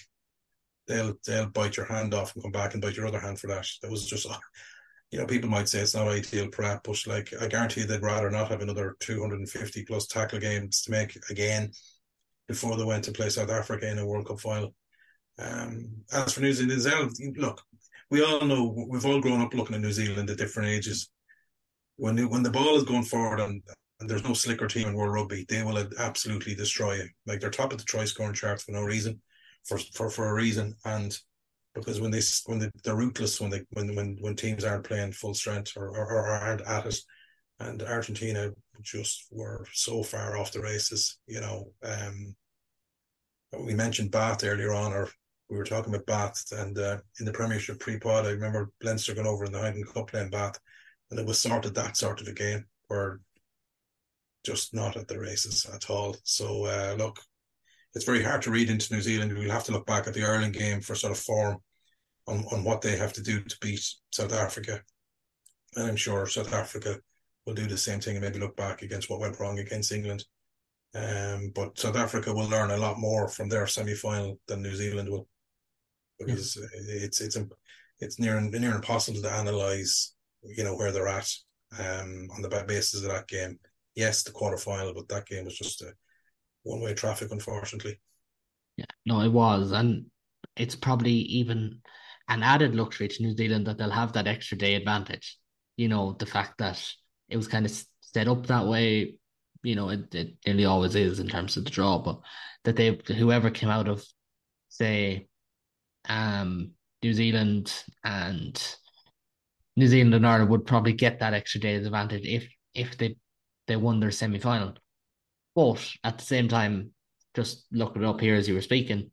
they'll they'll bite your hand off and come back and bite your other hand for that. That was just you know, people might say it's not ideal prep, but like I guarantee they'd rather not have another 250 plus tackle games to make again before they went to play South Africa in a World Cup final. Um, as for New Zealand, look, we all know we've all grown up looking at New Zealand at different ages. When when the ball is going forward on and there's no slicker team in World Rugby, they will absolutely destroy you. Like they're top of the try scoring charts for no reason, for for for a reason, and because when they when they, they're ruthless when they when when when teams aren't playing full strength or, or, or aren't at it, and Argentina just were so far off the races. You know, um, we mentioned Bath earlier on, or we were talking about Bath, and uh, in the Premiership pre-pod, I remember Leinster going over in the Heineken Cup playing Bath, and it was sort of that sort of a game where just not at the races at all. So uh, look, it's very hard to read into New Zealand. We'll have to look back at the Ireland game for sort of form on, on what they have to do to beat South Africa. And I'm sure South Africa will do the same thing and maybe look back against what went wrong against England. Um, but South Africa will learn a lot more from their semi final than New Zealand will, because yeah. it's it's it's near near impossible to analyze, you know, where they're at um, on the basis of that game. Yes, the quarter final, but that game was just a one way traffic, unfortunately. Yeah, no, it was, and it's probably even an added luxury to New Zealand that they'll have that extra day advantage. You know, the fact that it was kind of set up that way, you know, it, it nearly always is in terms of the draw, but that they whoever came out of say um New Zealand and New Zealand and Ireland would probably get that extra day's advantage if if they they won their semi final. But at the same time, just looking up here as you were speaking,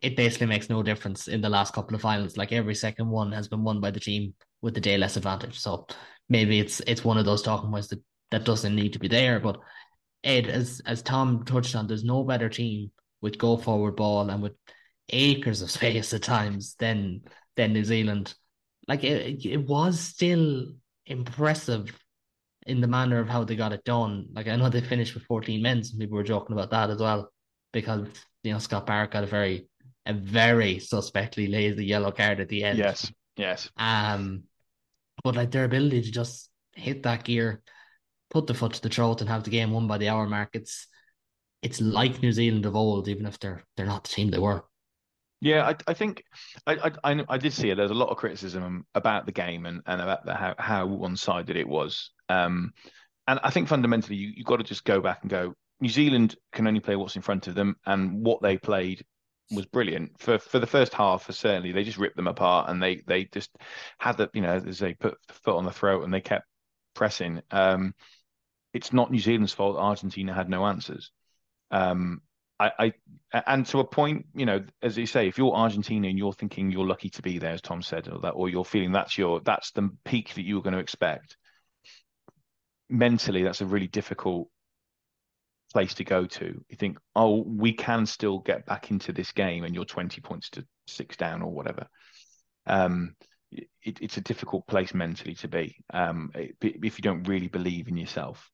it basically makes no difference in the last couple of finals. Like every second one has been won by the team with the day less advantage. So maybe it's it's one of those talking points that, that doesn't need to be there. But Ed, as as Tom touched on, there's no better team with go forward ball and with acres of space at times than than New Zealand. Like it, it was still impressive in the manner of how they got it done. Like I know they finished with 14 men. Some people were joking about that as well because you know Scott Barrett got a very a very suspectly lazy yellow card at the end. Yes, yes. Um, but like their ability to just hit that gear, put the foot to the throat, and have the game won by the hour mark. It's it's like New Zealand of old, even if they're they're not the team they were. Yeah, I, I think I, I I did see it. There's a lot of criticism about the game and, and about the, how how one sided it was. Um, and I think fundamentally you you got to just go back and go. New Zealand can only play what's in front of them, and what they played was brilliant for for the first half. For certainly, they just ripped them apart, and they they just had the you know as they put the foot on the throat and they kept pressing. Um, it's not New Zealand's fault. Argentina had no answers. Um, I, I, and to a point, you know, as you say, if you're Argentina and you're thinking you're lucky to be there, as Tom said, or that, or you're feeling that's your that's the peak that you were going to expect. Mentally, that's a really difficult place to go to. You think, oh, we can still get back into this game, and you're 20 points to six down or whatever. Um, it, it's a difficult place mentally to be um, if you don't really believe in yourself.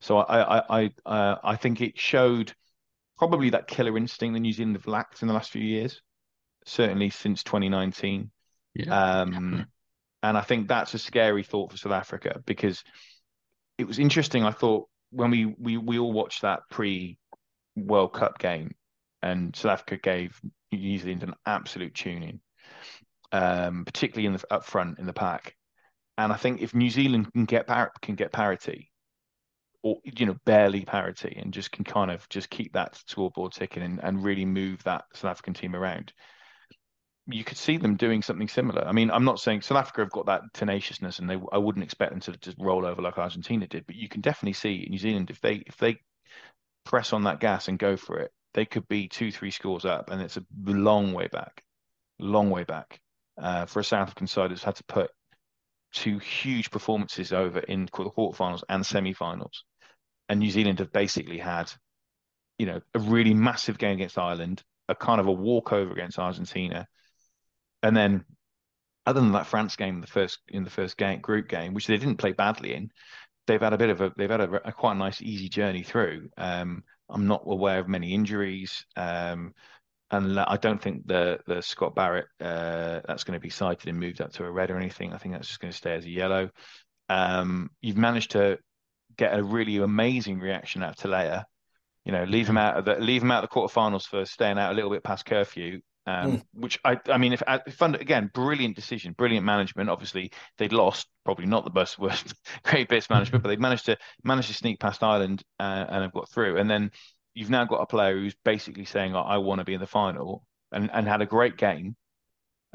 So I I I I think it showed probably that killer instinct that New Zealand have lacked in the last few years, certainly since 2019. Yeah. Um, and I think that's a scary thought for South Africa because it was interesting. I thought when we we we all watched that pre World Cup game, and South Africa gave New Zealand an absolute tuning, um, particularly in the up front in the pack. And I think if New Zealand can get par- can get parity, or you know barely parity, and just can kind of just keep that scoreboard ticking and, and really move that South African team around, you could see them doing something similar. I mean, I'm not saying South Africa have got that tenaciousness, and they I wouldn't expect them to just roll over like Argentina did, but you can definitely see New Zealand if they if they press on that gas and go for it, they could be two three scores up, and it's a long way back, long way back uh, for a South African side that's had to put two huge performances over in the quarterfinals and semi-finals, and New Zealand have basically had, you know, a really massive game against Ireland, a kind of a walkover against Argentina and then, other than that France game, the first in the first game group game, which they didn't play badly in, they've had a bit of a they've had a, a quite nice easy journey through. Um, I'm not aware of many injuries. Um, and I don't think the the Scott Barrett uh, that's going to be cited and moved up to a red or anything. I think that's just going to stay as a yellow. Um, you've managed to get a really amazing reaction out of Telea. You know, leave him out of the leave him out of the quarterfinals for staying out a little bit past curfew, Um, mm. Which I, I mean, if, if again, brilliant decision, brilliant management. Obviously, they'd lost, probably not the best, worst, great bits management, but they managed to manage to sneak past Ireland uh, and have got through. And then you've now got a player who's basically saying, "I want to be in the final," and and had a great game.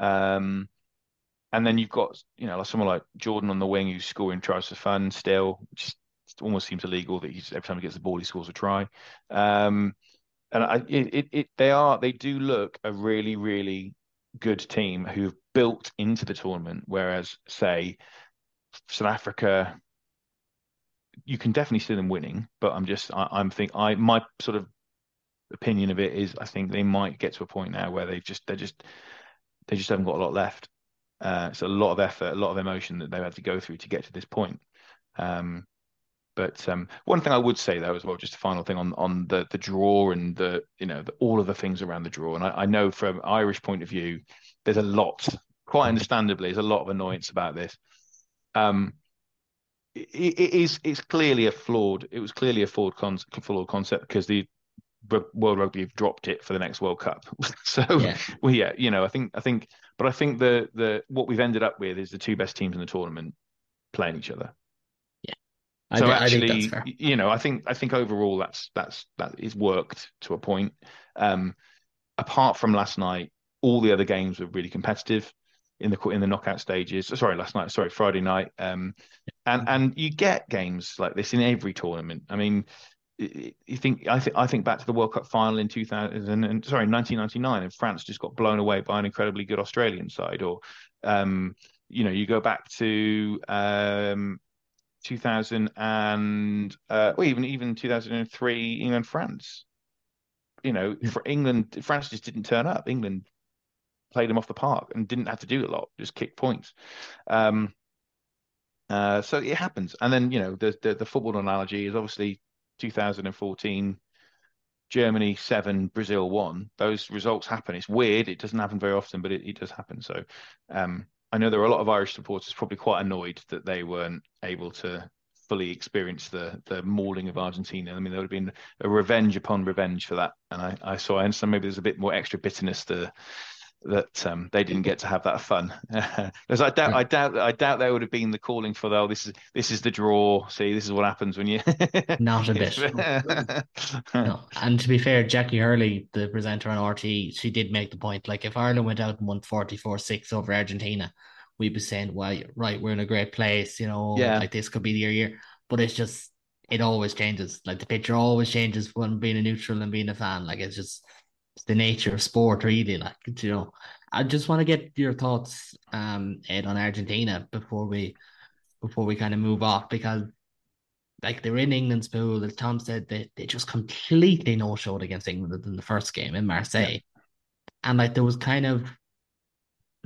Um, and then you've got you know like someone like Jordan on the wing who's scoring tries for fun still, which almost seems illegal that he's every time he gets the ball he scores a try. Um, and I, it, it, they are they do look a really really good team who've built into the tournament, whereas say South Africa, you can definitely see them winning, but I'm just I, I'm think I my sort of opinion of it is I think they might get to a point now where they've just they just they just haven't got a lot left. Uh, it's a lot of effort, a lot of emotion that they've had to go through to get to this point. Um, but um, one thing I would say though as well, just a final thing on on the the draw and the you know the, all of the things around the draw, and I, I know from Irish point of view, there's a lot, quite understandably, there's a lot of annoyance about this. Um, it, it is it's clearly a flawed. It was clearly a flawed, con- flawed concept because the World Rugby have dropped it for the next World Cup. so yeah. well, yeah, you know, I think I think, but I think the the what we've ended up with is the two best teams in the tournament playing each other. So I, actually, I you know, I think I think overall that's that's that is worked to a point. Um, apart from last night, all the other games were really competitive in the in the knockout stages. Sorry, last night. Sorry, Friday night. Um, and and you get games like this in every tournament. I mean, you think I think I think back to the World Cup final in 2000 and sorry 1999 and France just got blown away by an incredibly good Australian side or um, you know you go back to um, 2000 and uh, well, even even 2003 England France. You know, for England, France just didn't turn up. England played them off the park and didn't have to do a lot, just kick points. Um, uh, so it happens. And then you know the, the the football analogy is obviously 2014. Germany seven, Brazil one. Those results happen. It's weird. It doesn't happen very often, but it, it does happen. So, um, I know there were a lot of Irish supporters probably quite annoyed that they weren't able to fully experience the the mauling of Argentina. I mean, there would have been a revenge upon revenge for that, and I, I saw. I understand maybe there's a bit more extra bitterness to that um, they didn't get to have that fun. Because I doubt, I doubt, I doubt there would have been the calling for, though. this is this is the draw. See, this is what happens when you. Not a bit. no. And to be fair, Jacqui Hurley, the presenter on RTÉ, she did make the point. Like, if Ireland went out and won forty four six over Argentina, we'd be saying, well, right, we're in a great place. You know, yeah. like this could be the year. But it's just, it always changes. Like the picture always changes when being a neutral and being a fan. Like it's just it's the nature of sport, really. Like you know, I just want to get your thoughts, um, Ed, on Argentina before we before we kind of move off because like they're in England's pool, as Tom said, they, they just completely no showed against England in the first game in Marseille. Yeah. And like there was kind of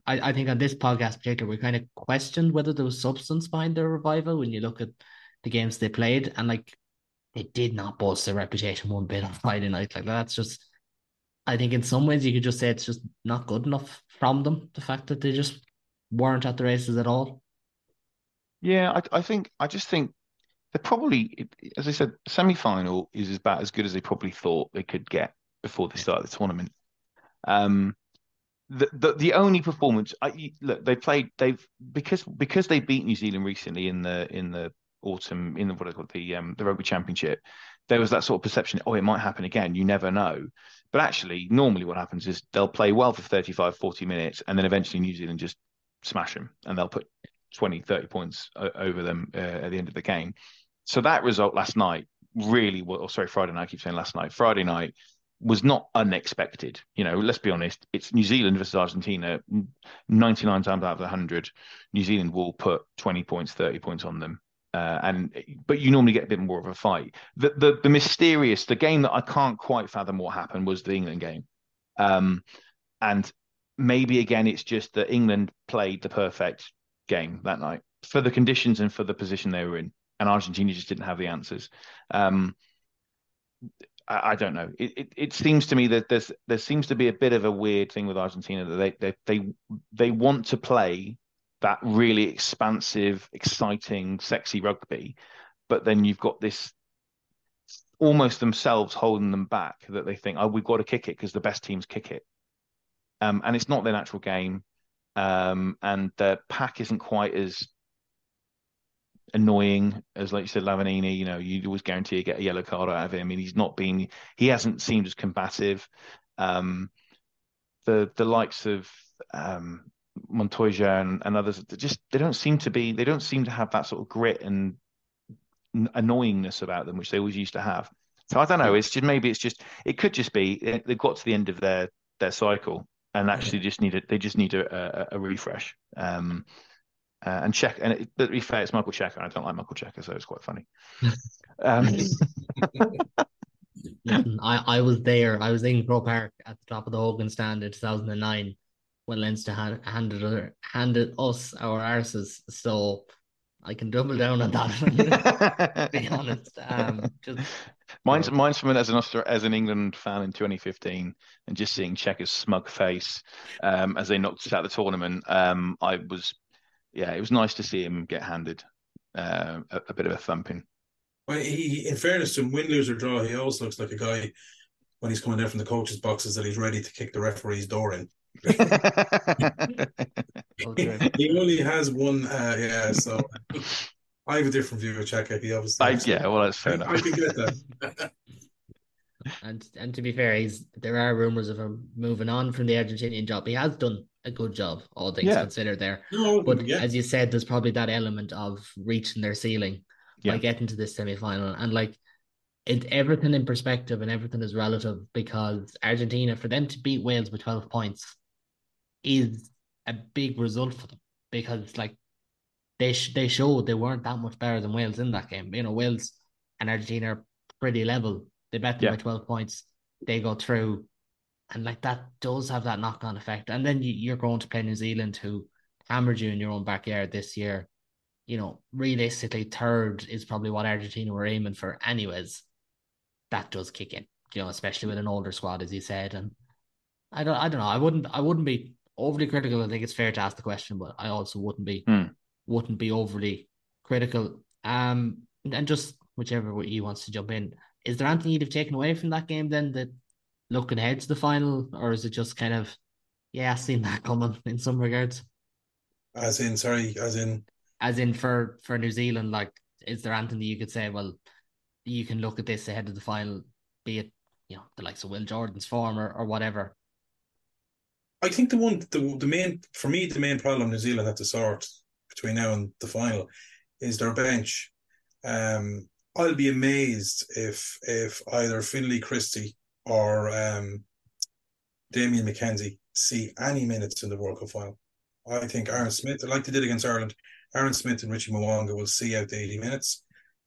I, I think on this podcast particular, we kind of questioned whether there was substance behind their revival when you look at the games they played. And like they did not boost their reputation one bit on Friday night. Like that's just I think in some ways you could just say it's just not good enough from them. The fact that they just weren't at the races at all. Yeah, I, I think I just think they're probably, as I said, semi final is about as good as they probably thought they could get before they started the tournament. Um, the, the the only performance I look they played they've because because they beat New Zealand recently in the in the autumn in the what I call the um the rugby championship there was that sort of perception oh it might happen again you never know but actually, normally what happens is they'll play well for 35, 40 minutes, and then eventually New Zealand just smash them and they'll put 20, 30 points over them uh, at the end of the game. So that result last night really, oh, sorry, Friday night, I keep saying last night, Friday night was not unexpected. You know, let's be honest, it's New Zealand versus Argentina. 99 times out of 100, New Zealand will put 20 points, 30 points on them. Uh, and but you normally get a bit more of a fight. The, the the mysterious, the game that I can't quite fathom what happened was the England game, um, and maybe again it's just that England played the perfect game that night for the conditions and for the position they were in, and Argentina just didn't have the answers. Um, I, don't know. It, it, it seems to me that there's there seems to be a bit of a weird thing with Argentina that they they they they want to play that really expansive, exciting, sexy rugby. But then you've got this almost themselves holding them back that they think, oh, we've got to kick it because the best teams kick it. um, and it's not their natural game, um, and the pack isn't quite as annoying as like you said Lavanini you know you always guarantee you get a yellow card out of him I mean he's not been he hasn't seemed as combative um the the likes of um Montoya and, and others just they don't seem to be they don't seem to have that sort of grit and annoyingness about them which they always used to have. So I don't know it's just maybe it's just it could just be they've got to the end of their their cycle and actually just need it they just need a, a, a refresh. Um uh, and check and it, but to be fair it's Michael Cheika I don't like Michael Cheika so it's quite funny. Um, I, I was there. I was in Croke Park at the top of the Hogan stand in 2009 when Leinster had handed handed us our arses. So I can double down on that. be honest, um, just, mine's mine's from as an as an England fan in 2015, and just seeing Cheika's smug face um, as they knocked us out of the tournament. Um, I was, yeah, it was nice to see him get handed uh, a, a bit of a thumping. Well, he, in fairness to him, win, lose or draw, he always looks like a guy when he's coming down from the coach's boxes that he's ready to kick the referee's door in. Okay. he only has one, uh, yeah. So I have a different view of Cheika. He obviously, I, yeah, well, that's fair I, enough. I can get that. and and to be fair, he's there are rumors of him moving on from the Argentinian job. He has done a good job, all things yeah. considered. There, no, but yeah. as you said, there's probably that element of reaching their ceiling yeah. by getting to this semi final. And like it everything in perspective and everything is relative because Argentina, for them to beat Wales by 12 points is a big result for them because like they sh- they showed they weren't that much better than Wales in that game. You know, Wales and Argentina are pretty level. They bet them yeah. by 12 points. They go through. And like that does have that knock on effect. And then you, you're going to play New Zealand, who hammered you in your own backyard this year you know, realistically, third is probably what Argentina were aiming for, anyways. That does kick in, you know, especially with an older squad, as you said. And I don't, I don't know. I wouldn't, I wouldn't be overly critical. I think it's fair to ask the question, but I also wouldn't be, hmm. wouldn't be overly critical. Um, and just whichever way you wants to jump in, is there anything you'd have taken away from that game then? That looking ahead to the final, or is it just kind of, yeah, I've seen that coming in some regards? As in, sorry, as in as in for for New Zealand, like is there anything that you could say? Well, you can look at this ahead of the final, be it you know the likes of Will Jordan's form or, or whatever. I think the one the the main for me the main problem New Zealand have to sort between now and the final is their bench. Um, I'll be amazed if if either Finlay Christie or um, Damian McKenzie see any minutes in the World Cup final. I think Aaron Smith, like they did against Ireland, Aaron Smith and Richie Mo'unga will see out the 80 minutes.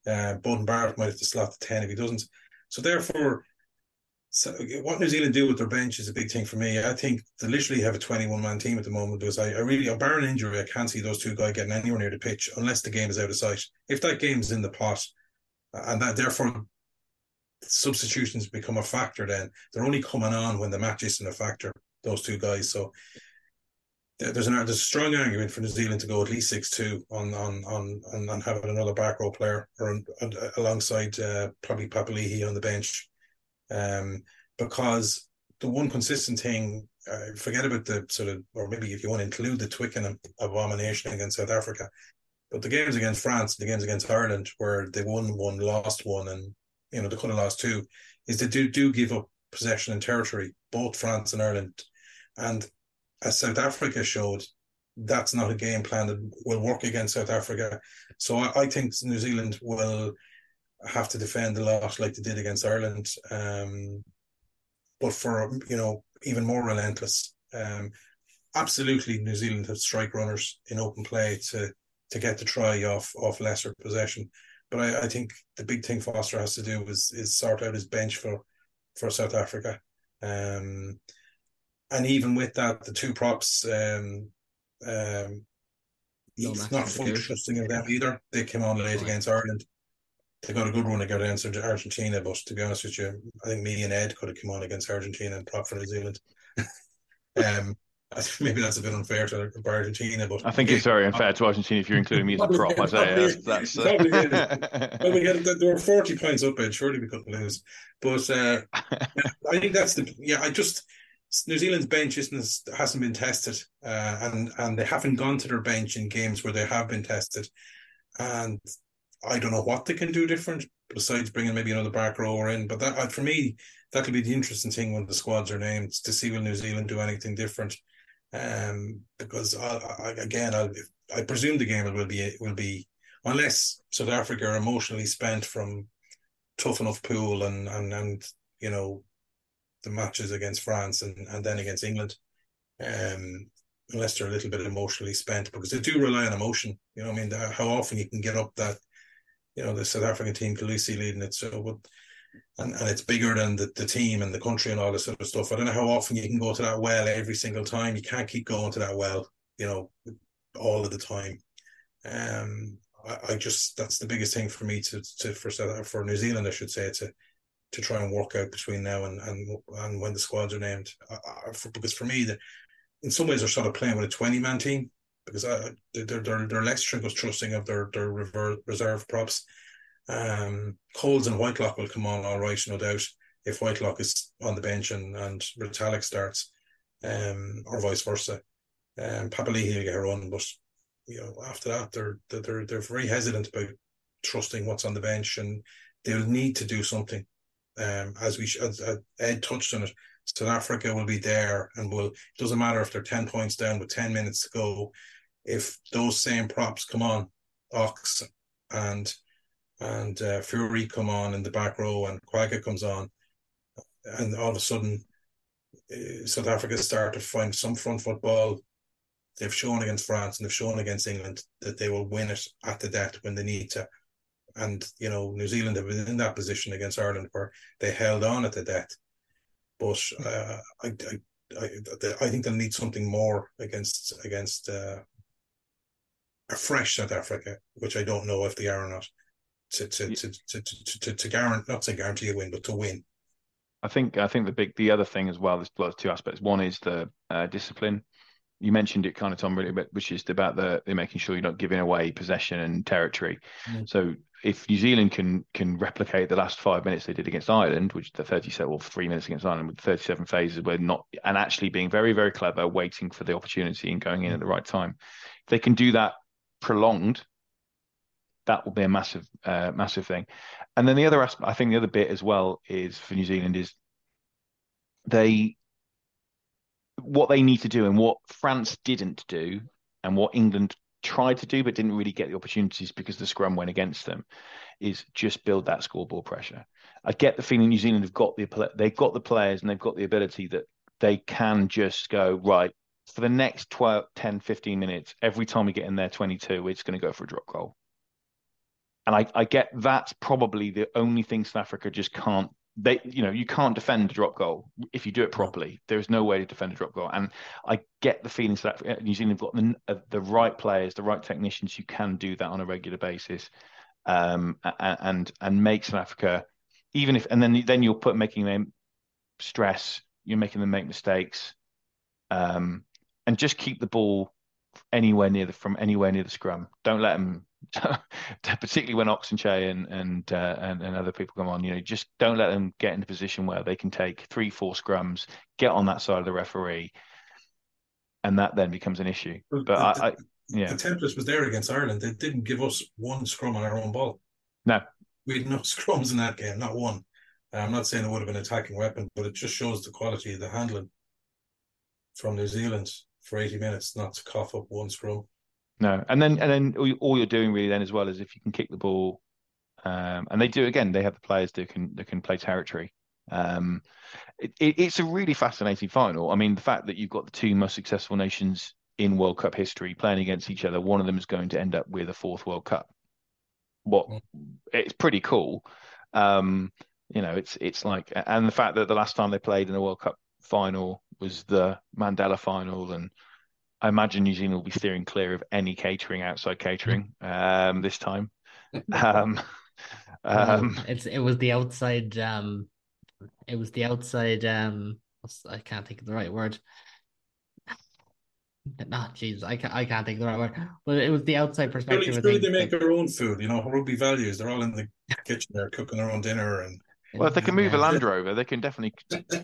Uh, Beauden Barrett might have to slot the 10 if he doesn't. So therefore, so what New Zealand do with their bench is a big thing for me. I think they literally have a 21 man team at the moment because I, I really, a barren injury, I can't see those two guys getting anywhere near the pitch unless the game is out of sight. If that game's in the pot, and that therefore substitutions become a factor, then they're only coming on when the match isn't a factor. Those two guys. So there's an there's a strong argument for New Zealand to go at least six two on on on on, on having another back row player or on, on, alongside uh, probably Papali'i on the bench, um, because the one consistent thing, uh, forget about the sort of, or maybe if you want to include the Twickenham abomination against South Africa, but the games against France, the games against Ireland, where they won one, lost one, and you know they could have lost two, is they do do give up possession and territory, both France and Ireland, and as South Africa showed, that's not a game plan that will work against South Africa. So I, I think New Zealand will have to defend a lot like they did against Ireland. Um, but for you know even more relentless. Um, absolutely, New Zealand have strike runners in open play to to get the try off off lesser possession. But I, I think the big thing Foster has to do is is sort out his bench for for South Africa. Um, and even with that, the two props, um, um, no not fully trusting in them either. They came on late against Ireland. They got a good run to Argentina, but to be honest with you, I think me and Ed could have come on against Argentina and prop for New Zealand. um, maybe that's a bit unfair to Argentina, but I think it's very unfair to Argentina if you're including me as a prop. I say that's, that's uh... we had, there were forty points up, and surely we couldn't lose. But uh, I think that's the yeah. I just New Zealand's bench isn't hasn't been tested, uh, and and they haven't gone to their bench in games where they have been tested, and I don't know what they can do different besides bringing maybe another back rower in. But that for me, that'll be the interesting thing when the squads are named to see will New Zealand do anything different. Um, because I, I, again, I I presume the game will be will be unless South Africa are emotionally spent from tough enough pool and and and you know the matches against France and, and then against England. Um, unless they're a little bit emotionally spent because they do rely on emotion. You know, I mean, how often you can get up that, you know, the South African team, Kolisi leading it. So, but, and, and it's bigger than the, the team and the country and all this sort of stuff. I don't know how often you can go to that well every single time. You can't keep going to that well, you know, all of the time. Um, I, I just that's the biggest thing for me to to for for New Zealand, I should say, to to try and work out between now and and, and when the squads are named. Uh, for, because for me, that in some ways they're sort of playing with a twenty man team because I, they're they're they're less trusting of their their reserve props. Um, Coles and Whitelock will come on all right, no doubt. If Whitelock is on the bench and and Retallick starts, um, or vice versa, um, Papali'i will get her run, but you know after that they're they're they're very hesitant about trusting what's on the bench, and they'll need to do something um, as we as, as Ed touched on it, South Africa will be there and will. It doesn't matter if they're ten points down with ten minutes to go. If those same props come on, Ox and and uh, Fourie come on in the back row and Kwagga comes on, and all of a sudden uh, South Africa start to find some front football. They've shown against France and they've shown against England that they will win it at the death when they need to and you know New Zealand have been in that position against Ireland where they held on at the death. But uh, I, I, I, I think they'll need something more against against uh, a fresh South Africa, which I don't know if they are or not. To to to to to, to, to guarantee not to guarantee a win, but to win. I think I think the big the other thing as well. There's two aspects. One is the uh, discipline you mentioned it kind of Tom really, but which is about the, the making sure you're not giving away possession and territory. Mm. So if New Zealand can can replicate the last five minutes they did against Ireland, which the 37 or three minutes against Ireland with 37 phases, were not and actually being very very clever, waiting for the opportunity and going in at the right time. If they can do that prolonged, that will be a massive uh, massive thing. And then the other aspect, I think the other bit as well is for New Zealand is they what they need to do and what France didn't do and what England tried to do but didn't really get the opportunities because the scrum went against them is just build that scoreboard pressure. I get the feeling New Zealand have got the they've got the players and they've got the ability that they can just go right for the next 12 10 15 minutes every time we get in there 22 it's going to go for a drop goal. And I, I get that's probably the only thing South Africa just can't they you know you can't defend a drop goal if you do it properly there is no way to defend a drop goal and i get the feelings that new zealand have got the, uh, the right players the right technicians who can do that on a regular basis um, and and make south africa even if and then then you're put making them stress you're making them make mistakes um, and just keep the ball anywhere near the from anywhere near the scrum don't let them particularly when Ox Nché and and, uh, and and other people come on, you know, just don't let them get in a position where they can take three, four scrums, get on that side of the referee, and that then becomes an issue. But, the, I, I, yeah, the template was there against Ireland. They didn't give us one scrum on our own ball. No, we had no scrums in that game, not one. I'm not saying it would have been an attacking weapon, but it just shows the quality of the handling from New Zealand for 80 minutes, not to cough up one scrum. No, and then and then all you're doing really then as well is if you can kick the ball, um, and they do again. They have the players that can that can play territory. Um, it, it, it's a really fascinating final. I mean, the fact that you've got the two most successful nations in World Cup history playing against each other, one of them is going to end up with a fourth World Cup. What it's pretty cool. Um, you know, it's it's like, and the fact that the last time they played in a World Cup final was the Mandela final, and I imagine New Zealand will be steering clear of any catering outside catering um, this time. Um, um, it's it was the outside. Um, it was the outside. Um, I can't think of the right word. Not jeez, I can't. I can't think of the right word. But it was the outside perspective. Really, they make their own food. You know, rugby values. They're all in the kitchen. They're cooking their own dinner and Well, if they can move a Land Rover, they can definitely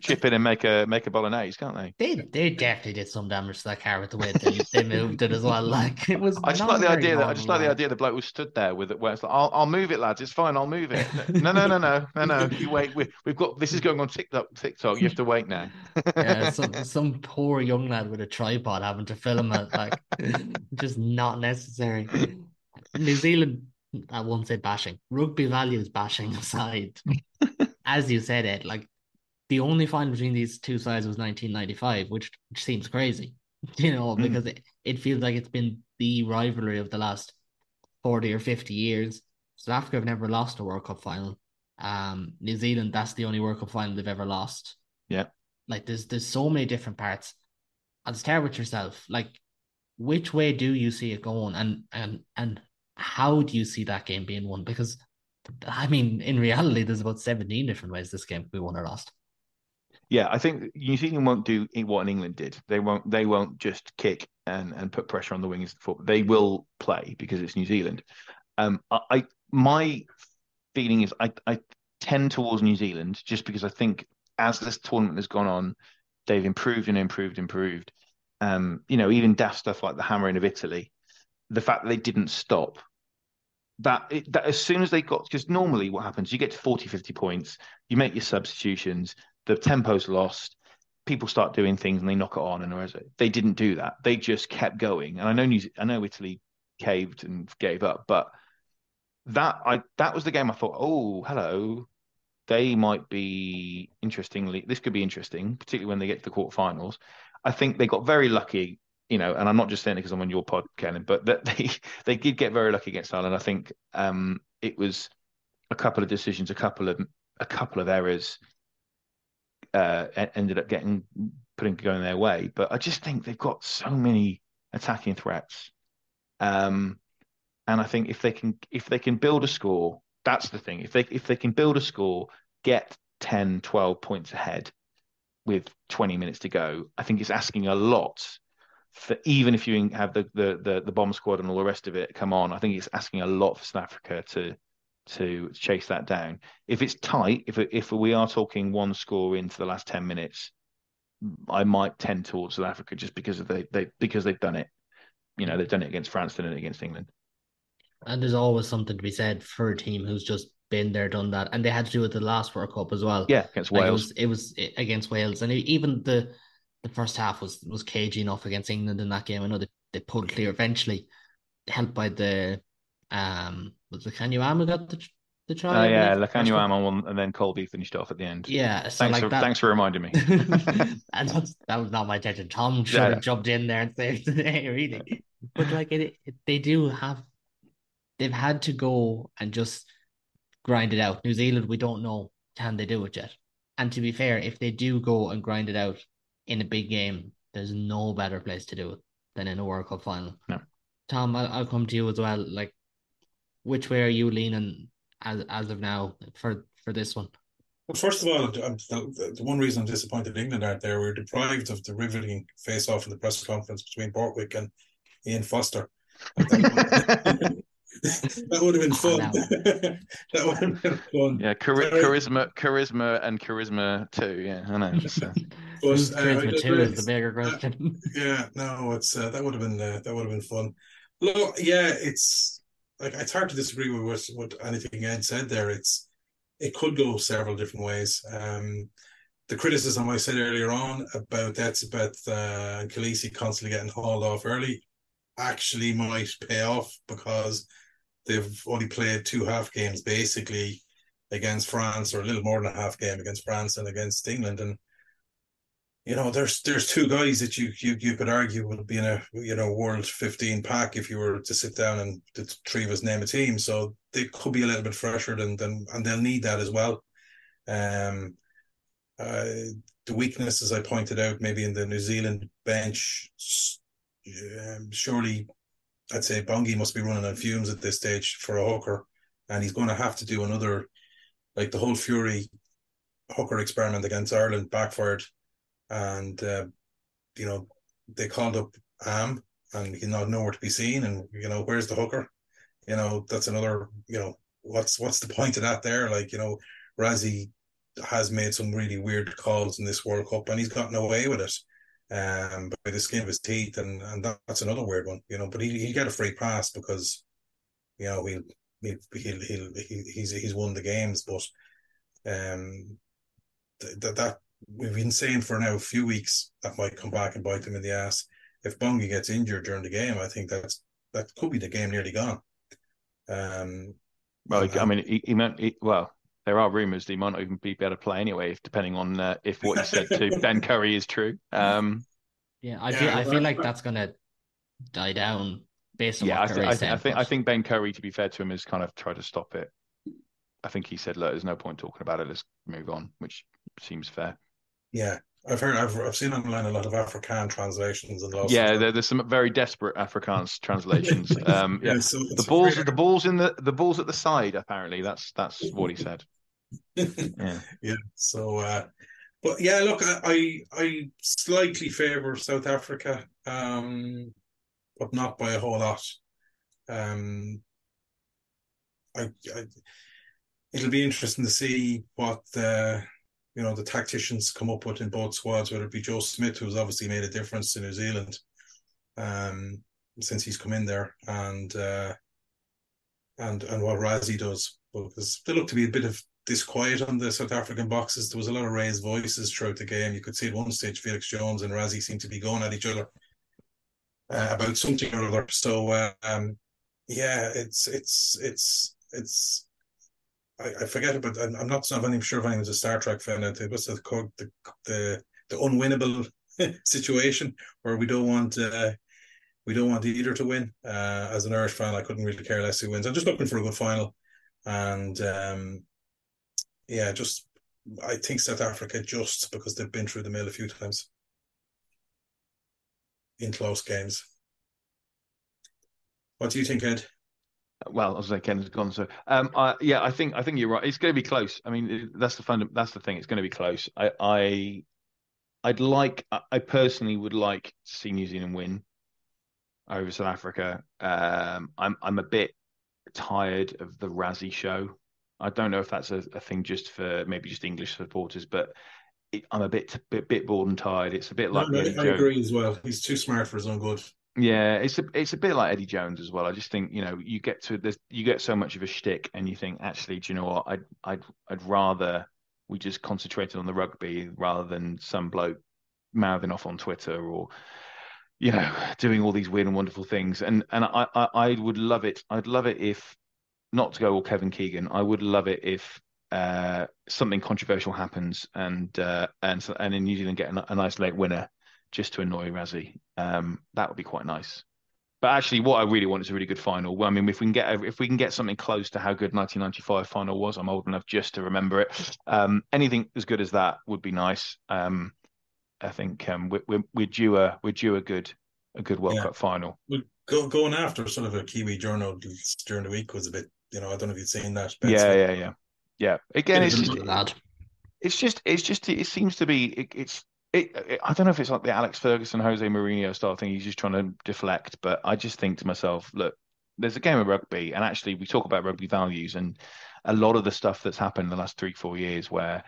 chip in and make a make a bolognese, can't they? They they definitely did some damage to that car with the way they, they moved it as well. Like it was. I just like the idea that I just like the normal, idea the bloke was stood there with it, where it's like, "I'll, I'll move it, lads. It's fine. I'll move it." No, no, no, no, no, no. You wait. We, we've got this is going on TikTok. TikTok. You have to wait now. yeah, some some poor young lad with a tripod having to film it, like just not necessary. New Zealand, I won't say bashing. Rugby values bashing aside, as you said it, like the only final between these two sides was 1995, which, which seems crazy, you know, Mm. because it, it feels like it's been the rivalry of the last 40 or 50 years. South Africa have never lost a World Cup final. Um, New Zealand, that's the only World Cup final they've ever lost. Yeah. Like there's there's so many different parts. I'll start with yourself. Like, which way do you see it going, and and and how do you see that game being won? Because, I mean, in reality, there's about seventeen different ways this game could be won or lost. Yeah, I think New Zealand won't do what England did. They won't. They won't just kick and and put pressure on the wings. They will play because it's New Zealand. Um, I, I my feeling is I I tend towards New Zealand just because I think as this tournament has gone on, they've improved and improved, and improved. Um, you know, even daft stuff like the hammering of Italy, the fact that they didn't stop. That, it, that as soon as they got because normally what happens you get to 40 50 points you make your substitutions the tempo's lost people start doing things and they knock it on and they didn't do that. They just kept going. And i know New, i know italy caved and gave up but that i that was the game i thought oh hello. They might be interestingly this could be interesting particularly when they get to the quarterfinals. I think they got very lucky you know and i'm not just saying it because i'm on your pod Caolan, but that they they did get very lucky against ireland i think um it was a couple of decisions a couple of a couple of errors uh, ended up getting putting going their way. But I just think they've got so many attacking threats, um, and I think if they can if they can build a score, that's the thing. If they if they can build a score, get 10, 12 points ahead with 20 minutes to go, I think it's asking a lot. For even if you have the, the the the bomb squad and all the rest of it come on, I think it's asking a lot for South Africa to to chase that down. If it's tight, if if we are talking one score into the last ten minutes, I might tend towards South Africa just because of they they because they've done it. You know, they've done it against France, done it against England. And there's always something to be said for a team who's just been there, done that, and they had to do it the last World Cup as well. Yeah, against Like, Wales. it was it was against Wales, and even the the first half was was cagey enough against England in that game. I know they they pulled clear eventually, helped by the um was it Kanyuam who got the the try? Oh I yeah, Lacanu one? on one, and then Kolbe finished off at the end. Yeah, so thanks like for that. thanks for reminding me. and that's, that was not my intention. Tom should Yeah, have jumped in there and saved the day, really. But like it, it, they do have, they've had to go and just grind it out. New Zealand, we don't know can they do it yet. And to be fair, if they do go and grind it out in a big game, there's no better place to do it than in a World Cup final. No. Tom, I'll, I'll come to you as well. Like, which way are you leaning as as of now for for this one? Well, first of all, I'm, the, the one reason I'm disappointed England aren't there, we're deprived of the riveting face-off in the press conference between Borthwick and Ian Foster. that would have been fun. that would have been fun. yeah, chari- Sorry. charisma, charisma, and charisma too. Yeah, I know. So, But, Who's uh, I charisma just two is the bigger question. Yeah, no, it's uh, that would have been uh, that would have been fun. Look, yeah, it's like it's hard to disagree with what, what anything Ed said there. It's it could go several different ways. Um, the criticism I said earlier on about that's about uh, Kolisi constantly getting hauled off early actually might pay off because they've only played two half games basically against France or a little more than a half game against France and against England and you know, there's there's two guys that you you you could argue would be in a you know world fifteen pack if you were to sit down and the three of us name a team. So they could be a little bit fresher than than and they'll need that as well. Um, uh, the weaknesses I pointed out maybe in the New Zealand bench, um, surely I'd say Bongi must be running on fumes at this stage for a hooker, and he's going to have to do another like the whole Fourie hooker experiment against Ireland backfired and uh, you know they called up Am, and he's not nowhere to be seen. And you know, where's the hooker? You know, that's another. You know, what's what's the point of that there? Like, you know, Rassie has made some really weird calls in this World Cup, and he's gotten away with it um, by the skin of his teeth, and and that's another weird one, you know. But he he'll get a free pass because, you know, he'll he'll he'll, he'll he's he's won the games, but um, that that we've been saying for now a few weeks that might come back and bite them in the ass. If Bongi gets injured during the game, I think that's that could be the game nearly gone. Um, well, I mean, he, he meant he, well. There are rumours that he might not even be able to play anyway, if depending on uh, if what he said to Ben Curry is true. Um, yeah, I feel I feel like that's gonna die down based on yeah. I, th- I, th- I think I think Ben Curry, to be fair to him, has kind of tried to stop it. I think he said, "Look, there's no point talking about it. Let's move on," which seems fair. Yeah, I've heard, I've, I've seen online a lot of Afrikaans translations and lots. yeah, there, there's some very desperate Afrikaans translations. Um, yeah, yeah so the balls, the balls in the the balls at the side. Apparently, that's that's what he said. yeah, yeah. So, uh, but yeah, look, I I slightly favour South Africa, um, but not by a whole lot. Um, I, I it'll be interesting to see what the you know the tacticians come up with in both squads, whether it be Joe Schmidt, who's obviously made a difference to New Zealand um, since he's come in there, and uh, and and what Rassie does, because they look to be a bit of disquiet on the South African boxes. There was a lot of raised voices throughout the game. You could see at one stage Felix Jones and Rassie seemed to be going at each other uh, about something or other. So uh, um, yeah, it's it's it's it's I, I forget about. I'm, I'm not. I'm not even sure if anyone's a Star Trek fan. What's the called? The the the unwinnable situation where we don't want. Uh, we don't want either to win. Uh, as an Irish fan, I couldn't really care less who wins. I'm just looking for a good final, and um, yeah, just I think South Africa just because they've been through the mill a few times in close games. What do you think, Ed? Well, as I say, Ken has gone. So, um, I, yeah, I think I think you're right. It's going to be close. I mean, that's the fun. That's the thing. It's going to be close. I, I, I'd like. I personally would like to see New Zealand win over South Africa. Um, I'm I'm a bit tired of the Rassie show. I don't know if that's a, a thing just for maybe just English supporters, but it, I'm a bit, bit bit bored and tired. It's a bit like no, no, I agree as well. He's too smart for his own good. Yeah, it's a it's a bit like Eddie Jones as well. I just think you know you get to this, you get so much of a shtick, and you think actually, do you know what? I'd I'd I'd rather we just concentrated on the rugby rather than some bloke mouthing off on Twitter or you know doing all these weird and wonderful things. And and I I, I would love it. I'd love it if not to go all Kevin Keegan. I would love it if uh, something controversial happens and uh, and and in New Zealand get a, a nice late winner just to annoy Rassie. Um, that would be quite nice. But actually, what I really want is a really good final. Well, I mean, if we can get if we can get something close to how good 1995 final was, I'm old enough just to remember it. Um, anything as good as that would be nice. Um, I think um, we're, we're, we're due a we're due a good a good World yeah. Cup final. Go, going after sort of a Kiwi journal during the week was a bit, you know, I don't know if you've seen that. Yeah, yeah, yeah, yeah. Again, it's just, it's just, it's just, it seems to be, it, it's it, it, I don't know if it's like the Alex Ferguson, Jose Mourinho style thing. He's just trying to deflect, but I just think to myself, look, there's a game of rugby, and actually we talk about rugby values, and a lot of the stuff that's happened in the last three, four years, where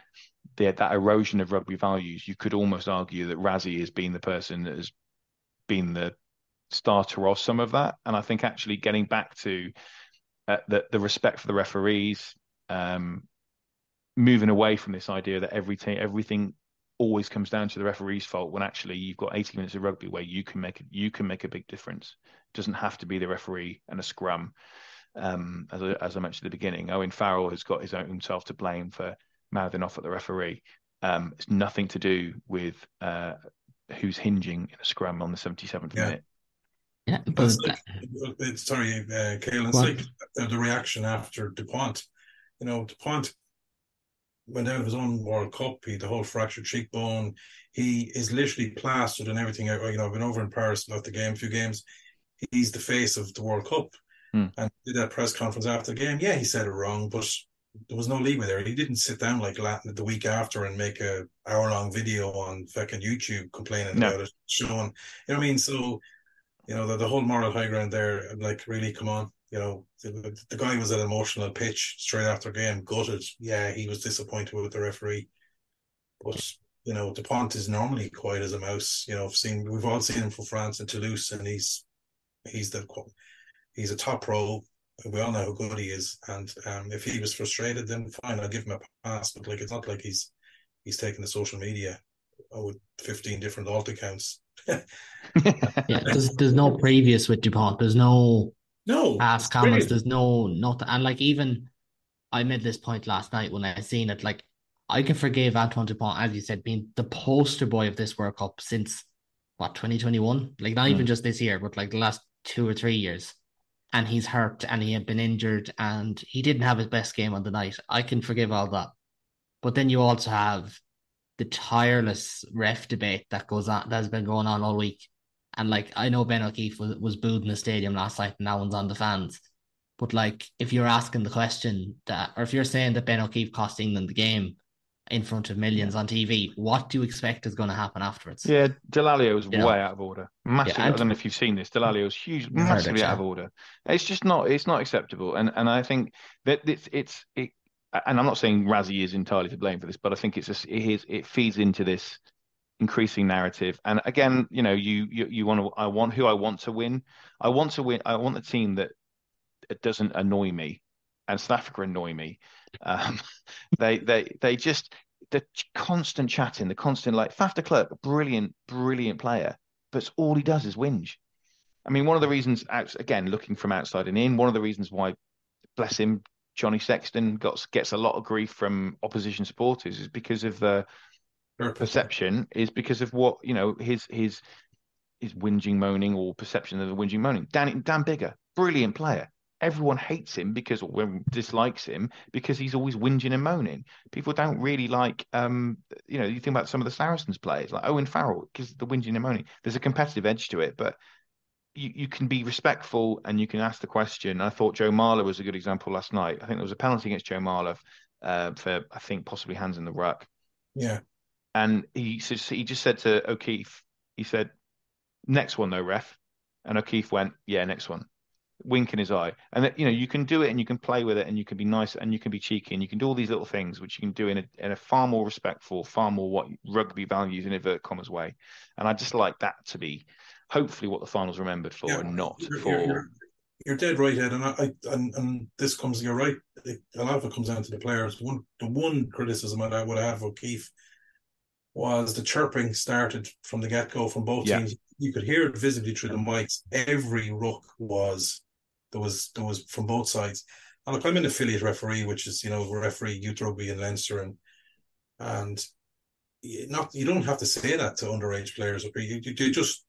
the, that erosion of rugby values, you could almost argue that Rassie has been the person that has been the starter of some of that, and I think actually getting back to uh, the the respect for the referees, um, moving away from this idea that every team, everything always comes down to the referee's fault when actually you've got 80 minutes of rugby where you can make you can make a big difference. It doesn't have to be the referee and a scrum. Um, as, I, as I mentioned at the beginning, Owen Farrell has got his own himself to blame for mouthing off at the referee. Um, it's nothing to do with uh, who's hinging in a scrum on the 77th yeah. minute. Yeah, but like, sorry, uh, Kale, it's like the reaction after Dupont. You know, Dupont went out of his own World Cup. He the whole fractured cheekbone. He is literally plastered and everything. You know, I've been over in Paris about the game, a few games. He's the face of the World Cup, hmm. and did that press conference after the game. Yeah, he said it wrong, but there was no leeway there. He didn't sit down like Latin the week after and make a hour long video on fucking YouTube complaining no. about it, showing. You know what I mean? So, you know, the, the whole moral high ground there. Like, really, come on You know, the, the guy was an emotional pitch straight after game, gutted. Yeah, he was disappointed with the referee, but you know, Dupont is normally quiet as a mouse. You know, I've seen we've all seen him for France and Toulouse, and he's he's the he's a top pro. We all know how good he is, and um, if he was frustrated, then fine, I'll give him a pass. But like, it's not like he's he's taking the social media with fifteen different alt accounts. yeah, there's there's no previous with Dupont. There's no no past comments. There's no nothing, and like even I made this point last night when I seen it. Like I can forgive Antoine Dupont, as you said, being the poster boy of this World Cup since what 2021. Like not mm. even just this year, but like the last two or three years. And he's hurt and he had been injured and he didn't have his best game on the night. I can forgive all that. But then you also have the tireless ref debate that goes on that has been going on all week. And like I know Ben O'Keefe was, was booed in the stadium last night and that one's on the fans. But like if you're asking the question that or if you're saying that Ben O'Keefe cost England the game, in front of millions on TV, what do you expect is going to happen afterwards? Yeah, Dallaglio is way out of order. Massively. Yeah, I don't know if you've seen this. Dallaglio is huge, massively out of order. It's just not. It's not acceptable. And and I think that it's it's it. And I'm not saying Rassie is entirely to blame for this, but I think it's a, it is it feeds into this increasing narrative. And again, mm-hmm. you know, you you you want to. I want who I want to win. I want to win. I want the team that doesn't annoy me and South Africa annoy me. Um, they they they just the constant chatting, the constant like Faf de Klerk, brilliant, brilliant player, but all he does is whinge. I mean, one of the mm-hmm. reasons, again, looking from outside and in, one of the reasons why, bless him, Johnny Sexton got gets a lot of grief from opposition supporters is because of the perception, is because of what you know his his his whinging, moaning, or perception of the whinging, moaning. Dan Dan Biggar, brilliant player, everyone hates him because or dislikes him because he's always whinging and moaning. People don't really like, um, you know, you think about some of the Saracens players like Owen Farrell because the whinging and moaning. There's a competitive edge to it, but you, you can be respectful and you can ask the question. I thought Joe Marler was a good example last night. I think there was a penalty against Joe Marler uh, for I think possibly hands in the ruck. Yeah, and he he just said to O'Keefe, he said, "Next one though, ref," and O'Keefe went, "Yeah, next one." wink in his eye. And that you know you can do it and you can play with it and you can be nice and you can be cheeky and you can do all these little things which you can do in a, in a far more respectful far more what rugby values in invert commas way. And i just like that to be hopefully what the finals remembered for yeah, and not you're, for you're, you're, dead right ed. And i and, and this comes you're right. A lot of it comes down to the players one the one criticism i would have of keith was the chirping started from the get-go from both yeah. teams you could hear it visibly through the mics every ruck was there was there was from both sides. And look, I'm an affiliate referee, which is you know referee youth rugby in Leinster, and and not you don't have to say that to underage players. You, you, you just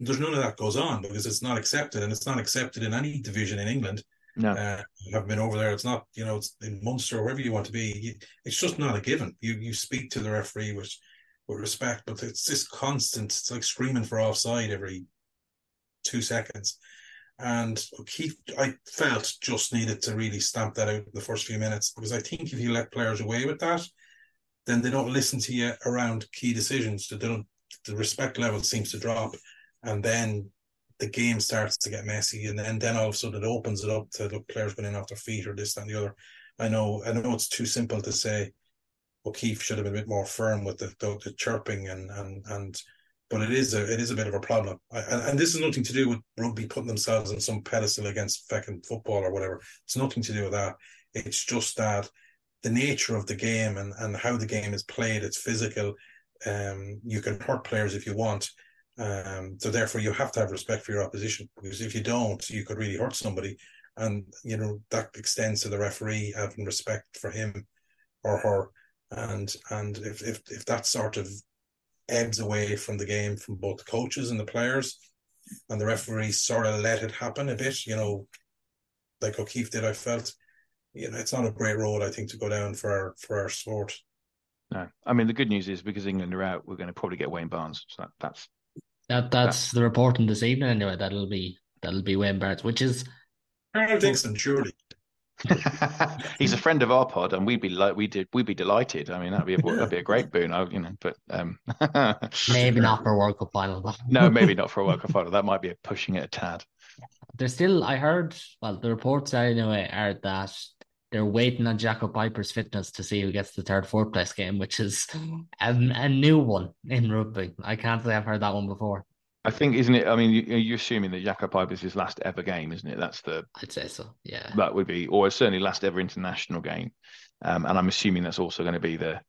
there's none of that goes on because it's not accepted, and it's not accepted in any division in England. No, uh, I have been over there. It's not you know it's in Munster or wherever you want to be. It's just not a given. You you speak to the referee with with respect, but it's this constant. It's like screaming for offside every two seconds. And Keith, I felt just needed to really stamp that out in the first few minutes because I think if you let players away with that, then they don't listen to you around key decisions. They don't. The respect level seems to drop, and then the game starts to get messy, and then then all of a sudden it opens it up to the players going in off their feet or this that, and the other. I know, I know it's too simple to say O'Keefe should have been a bit more firm with the, the, the chirping and and and but it is a it is a bit of a problem. I, and, and, this is nothing to do with rugby putting themselves on some pedestal against fucking football or whatever. It's nothing to do with that. It's just that the nature of the game and, and how the game is played, it's physical. Um, you can hurt players if you want. Um, so therefore you have to have respect for your opposition because if you don't, you could really hurt somebody. And you know, that extends to the referee having respect for him or her. And and if if if that sort of ebbs away from the game from both the coaches and the players, and the referees sort of let it happen a bit. You know, like O'Keefe did. I felt, you know, it's not a great road I think to go down for our, for our sport. No, I mean the good news is because England are out, we're going to probably get Wayne Barnes. So that, that's that that's that. the reporting this evening anyway. That'll be that'll be Wayne Barnes, which is Karl Dickson, surely. He's a friend of our pod, and we'd be like, we did, we'd be delighted. I mean, that'd be a, that'd be a great boon, I, you know. But um... maybe not for a World Cup final. But... no, maybe not for a World Cup final. That might be pushing it a tad. There's still, I heard, well, the reports are anyway are that they're waiting on Jaco Peyper's fitness to see who gets the third, fourth place game, which is a, a new one in rugby. I can't say I've heard that one before. I think, isn't it? I mean, you, are assuming that Jaco Peyper's his last ever game, isn't it? That's the. I'd say so. Yeah. That would be, or certainly last ever international game, um, and I'm assuming that's also going to be the,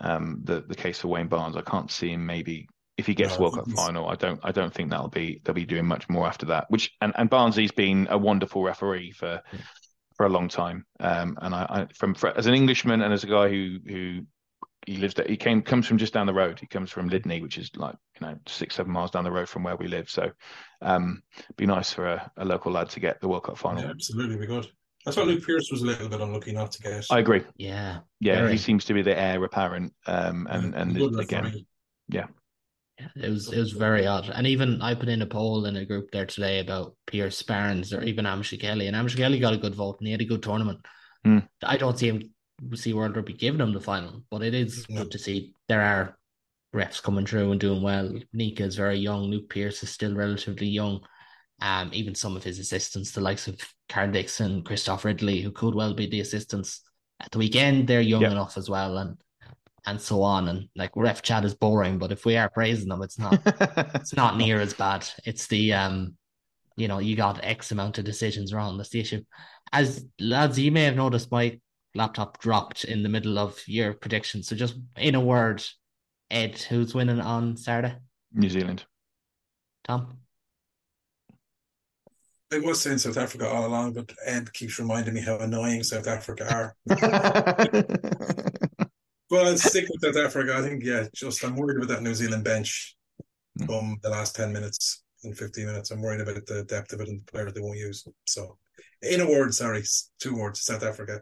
um, the the case for Wayne Barnes. I can't see him maybe if he gets no, World Cup final. I don't. I don't think that'll be they'll be doing much more after that. Which and and Barnesy's been a wonderful referee for. Yeah for a long time. Um, and I, I from for, as an Englishman and as a guy who who he lives there, he came comes from just down the road. He comes from Lydney, which is like you know six seven miles down the road from where we live. So, um, be nice for a, a local lad to get the World Cup final. Yeah, absolutely, be good. I thought Luke Pearce was a little bit unlucky not to get. I agree. Yeah, yeah, very. he seems to be the heir apparent. Um, and yeah, and again, yeah, yeah. it was it was very odd. And even I put in a poll in a group there today about Pearce Barnes or even Amashukeli, and Amashukeli got a good vote and he had a good tournament. Mm. I don't see him see World Rugby giving them the final, but it is yeah. good to see there are refs coming through and doing well. Nika is very young. Luke Pearce is still relatively young. Um, even some of his assistants, the likes of Karl Dickson, Christophe Ridley, who could well be the assistants at the weekend, they're young yep. enough as well. And and so on. And like ref chat is boring, but if we are praising them, it's not it's not near as bad. It's the um, you know, you got X amount of decisions wrong. That's the issue. As lads, you may have noticed my laptop dropped in the middle of your prediction. So just in a word, Ed, who's winning on Saturday? New Zealand. Tom? I was saying South Africa all along, but Ed keeps reminding me how annoying South Africa are. Well, I'll stick with South Africa. I think, yeah, just I'm worried about that New Zealand bench mm. um the last 10 minutes and 15 minutes. I'm worried about the depth of it and the players they won't use. So, in a word, sorry, two words South Africa.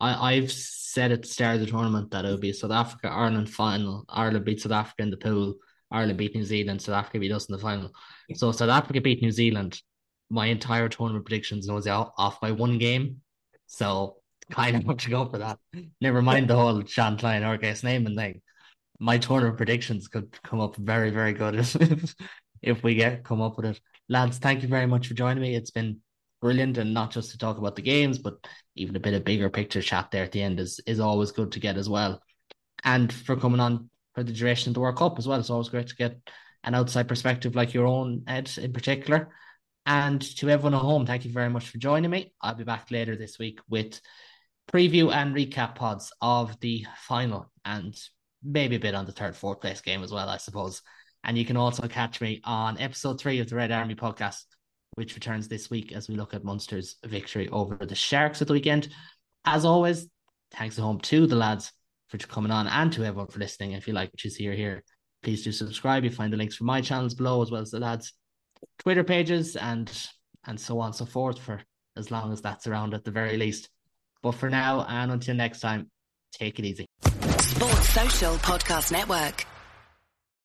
I, I've said at the start of the tournament that it would be South Africa Ireland final. Ireland beat South Africa in the pool. Ireland beat New Zealand. South Africa beat us in the final. So South Africa beat New Zealand. My entire tournament predictions was off by one game. So kind of much to go for that. Never mind the whole Jean Kleyn Orcas naming thing. My tournament predictions could come up very, very good if, if we get come up with it. Lads, thank you very much for joining me. It's been brilliant and not just to talk about the games, but even a bit of bigger picture chat there at the end is is always good to get as well. And for coming on for the duration of the World Cup as well. It's always great to get an outside perspective like your own, Ed, in particular. And to everyone at home, thank you very much for joining me. I'll be back later this week with preview and recap pods of the final and maybe a bit on the third, fourth place game as well, I suppose. And you can also catch me on episode three of the Red Army podcast, which returns this week as we look at Munster's victory over the Sharks at the weekend. As always, thanks at home to the lads for coming on and to everyone for listening. If you like what you see or hear, please do subscribe. You find the links for my channels below as well as the lads' Twitter pages and and so on and so forth for as long as that's around at the very least. But for now, and until next time, take it easy. Sports Social Podcast Network.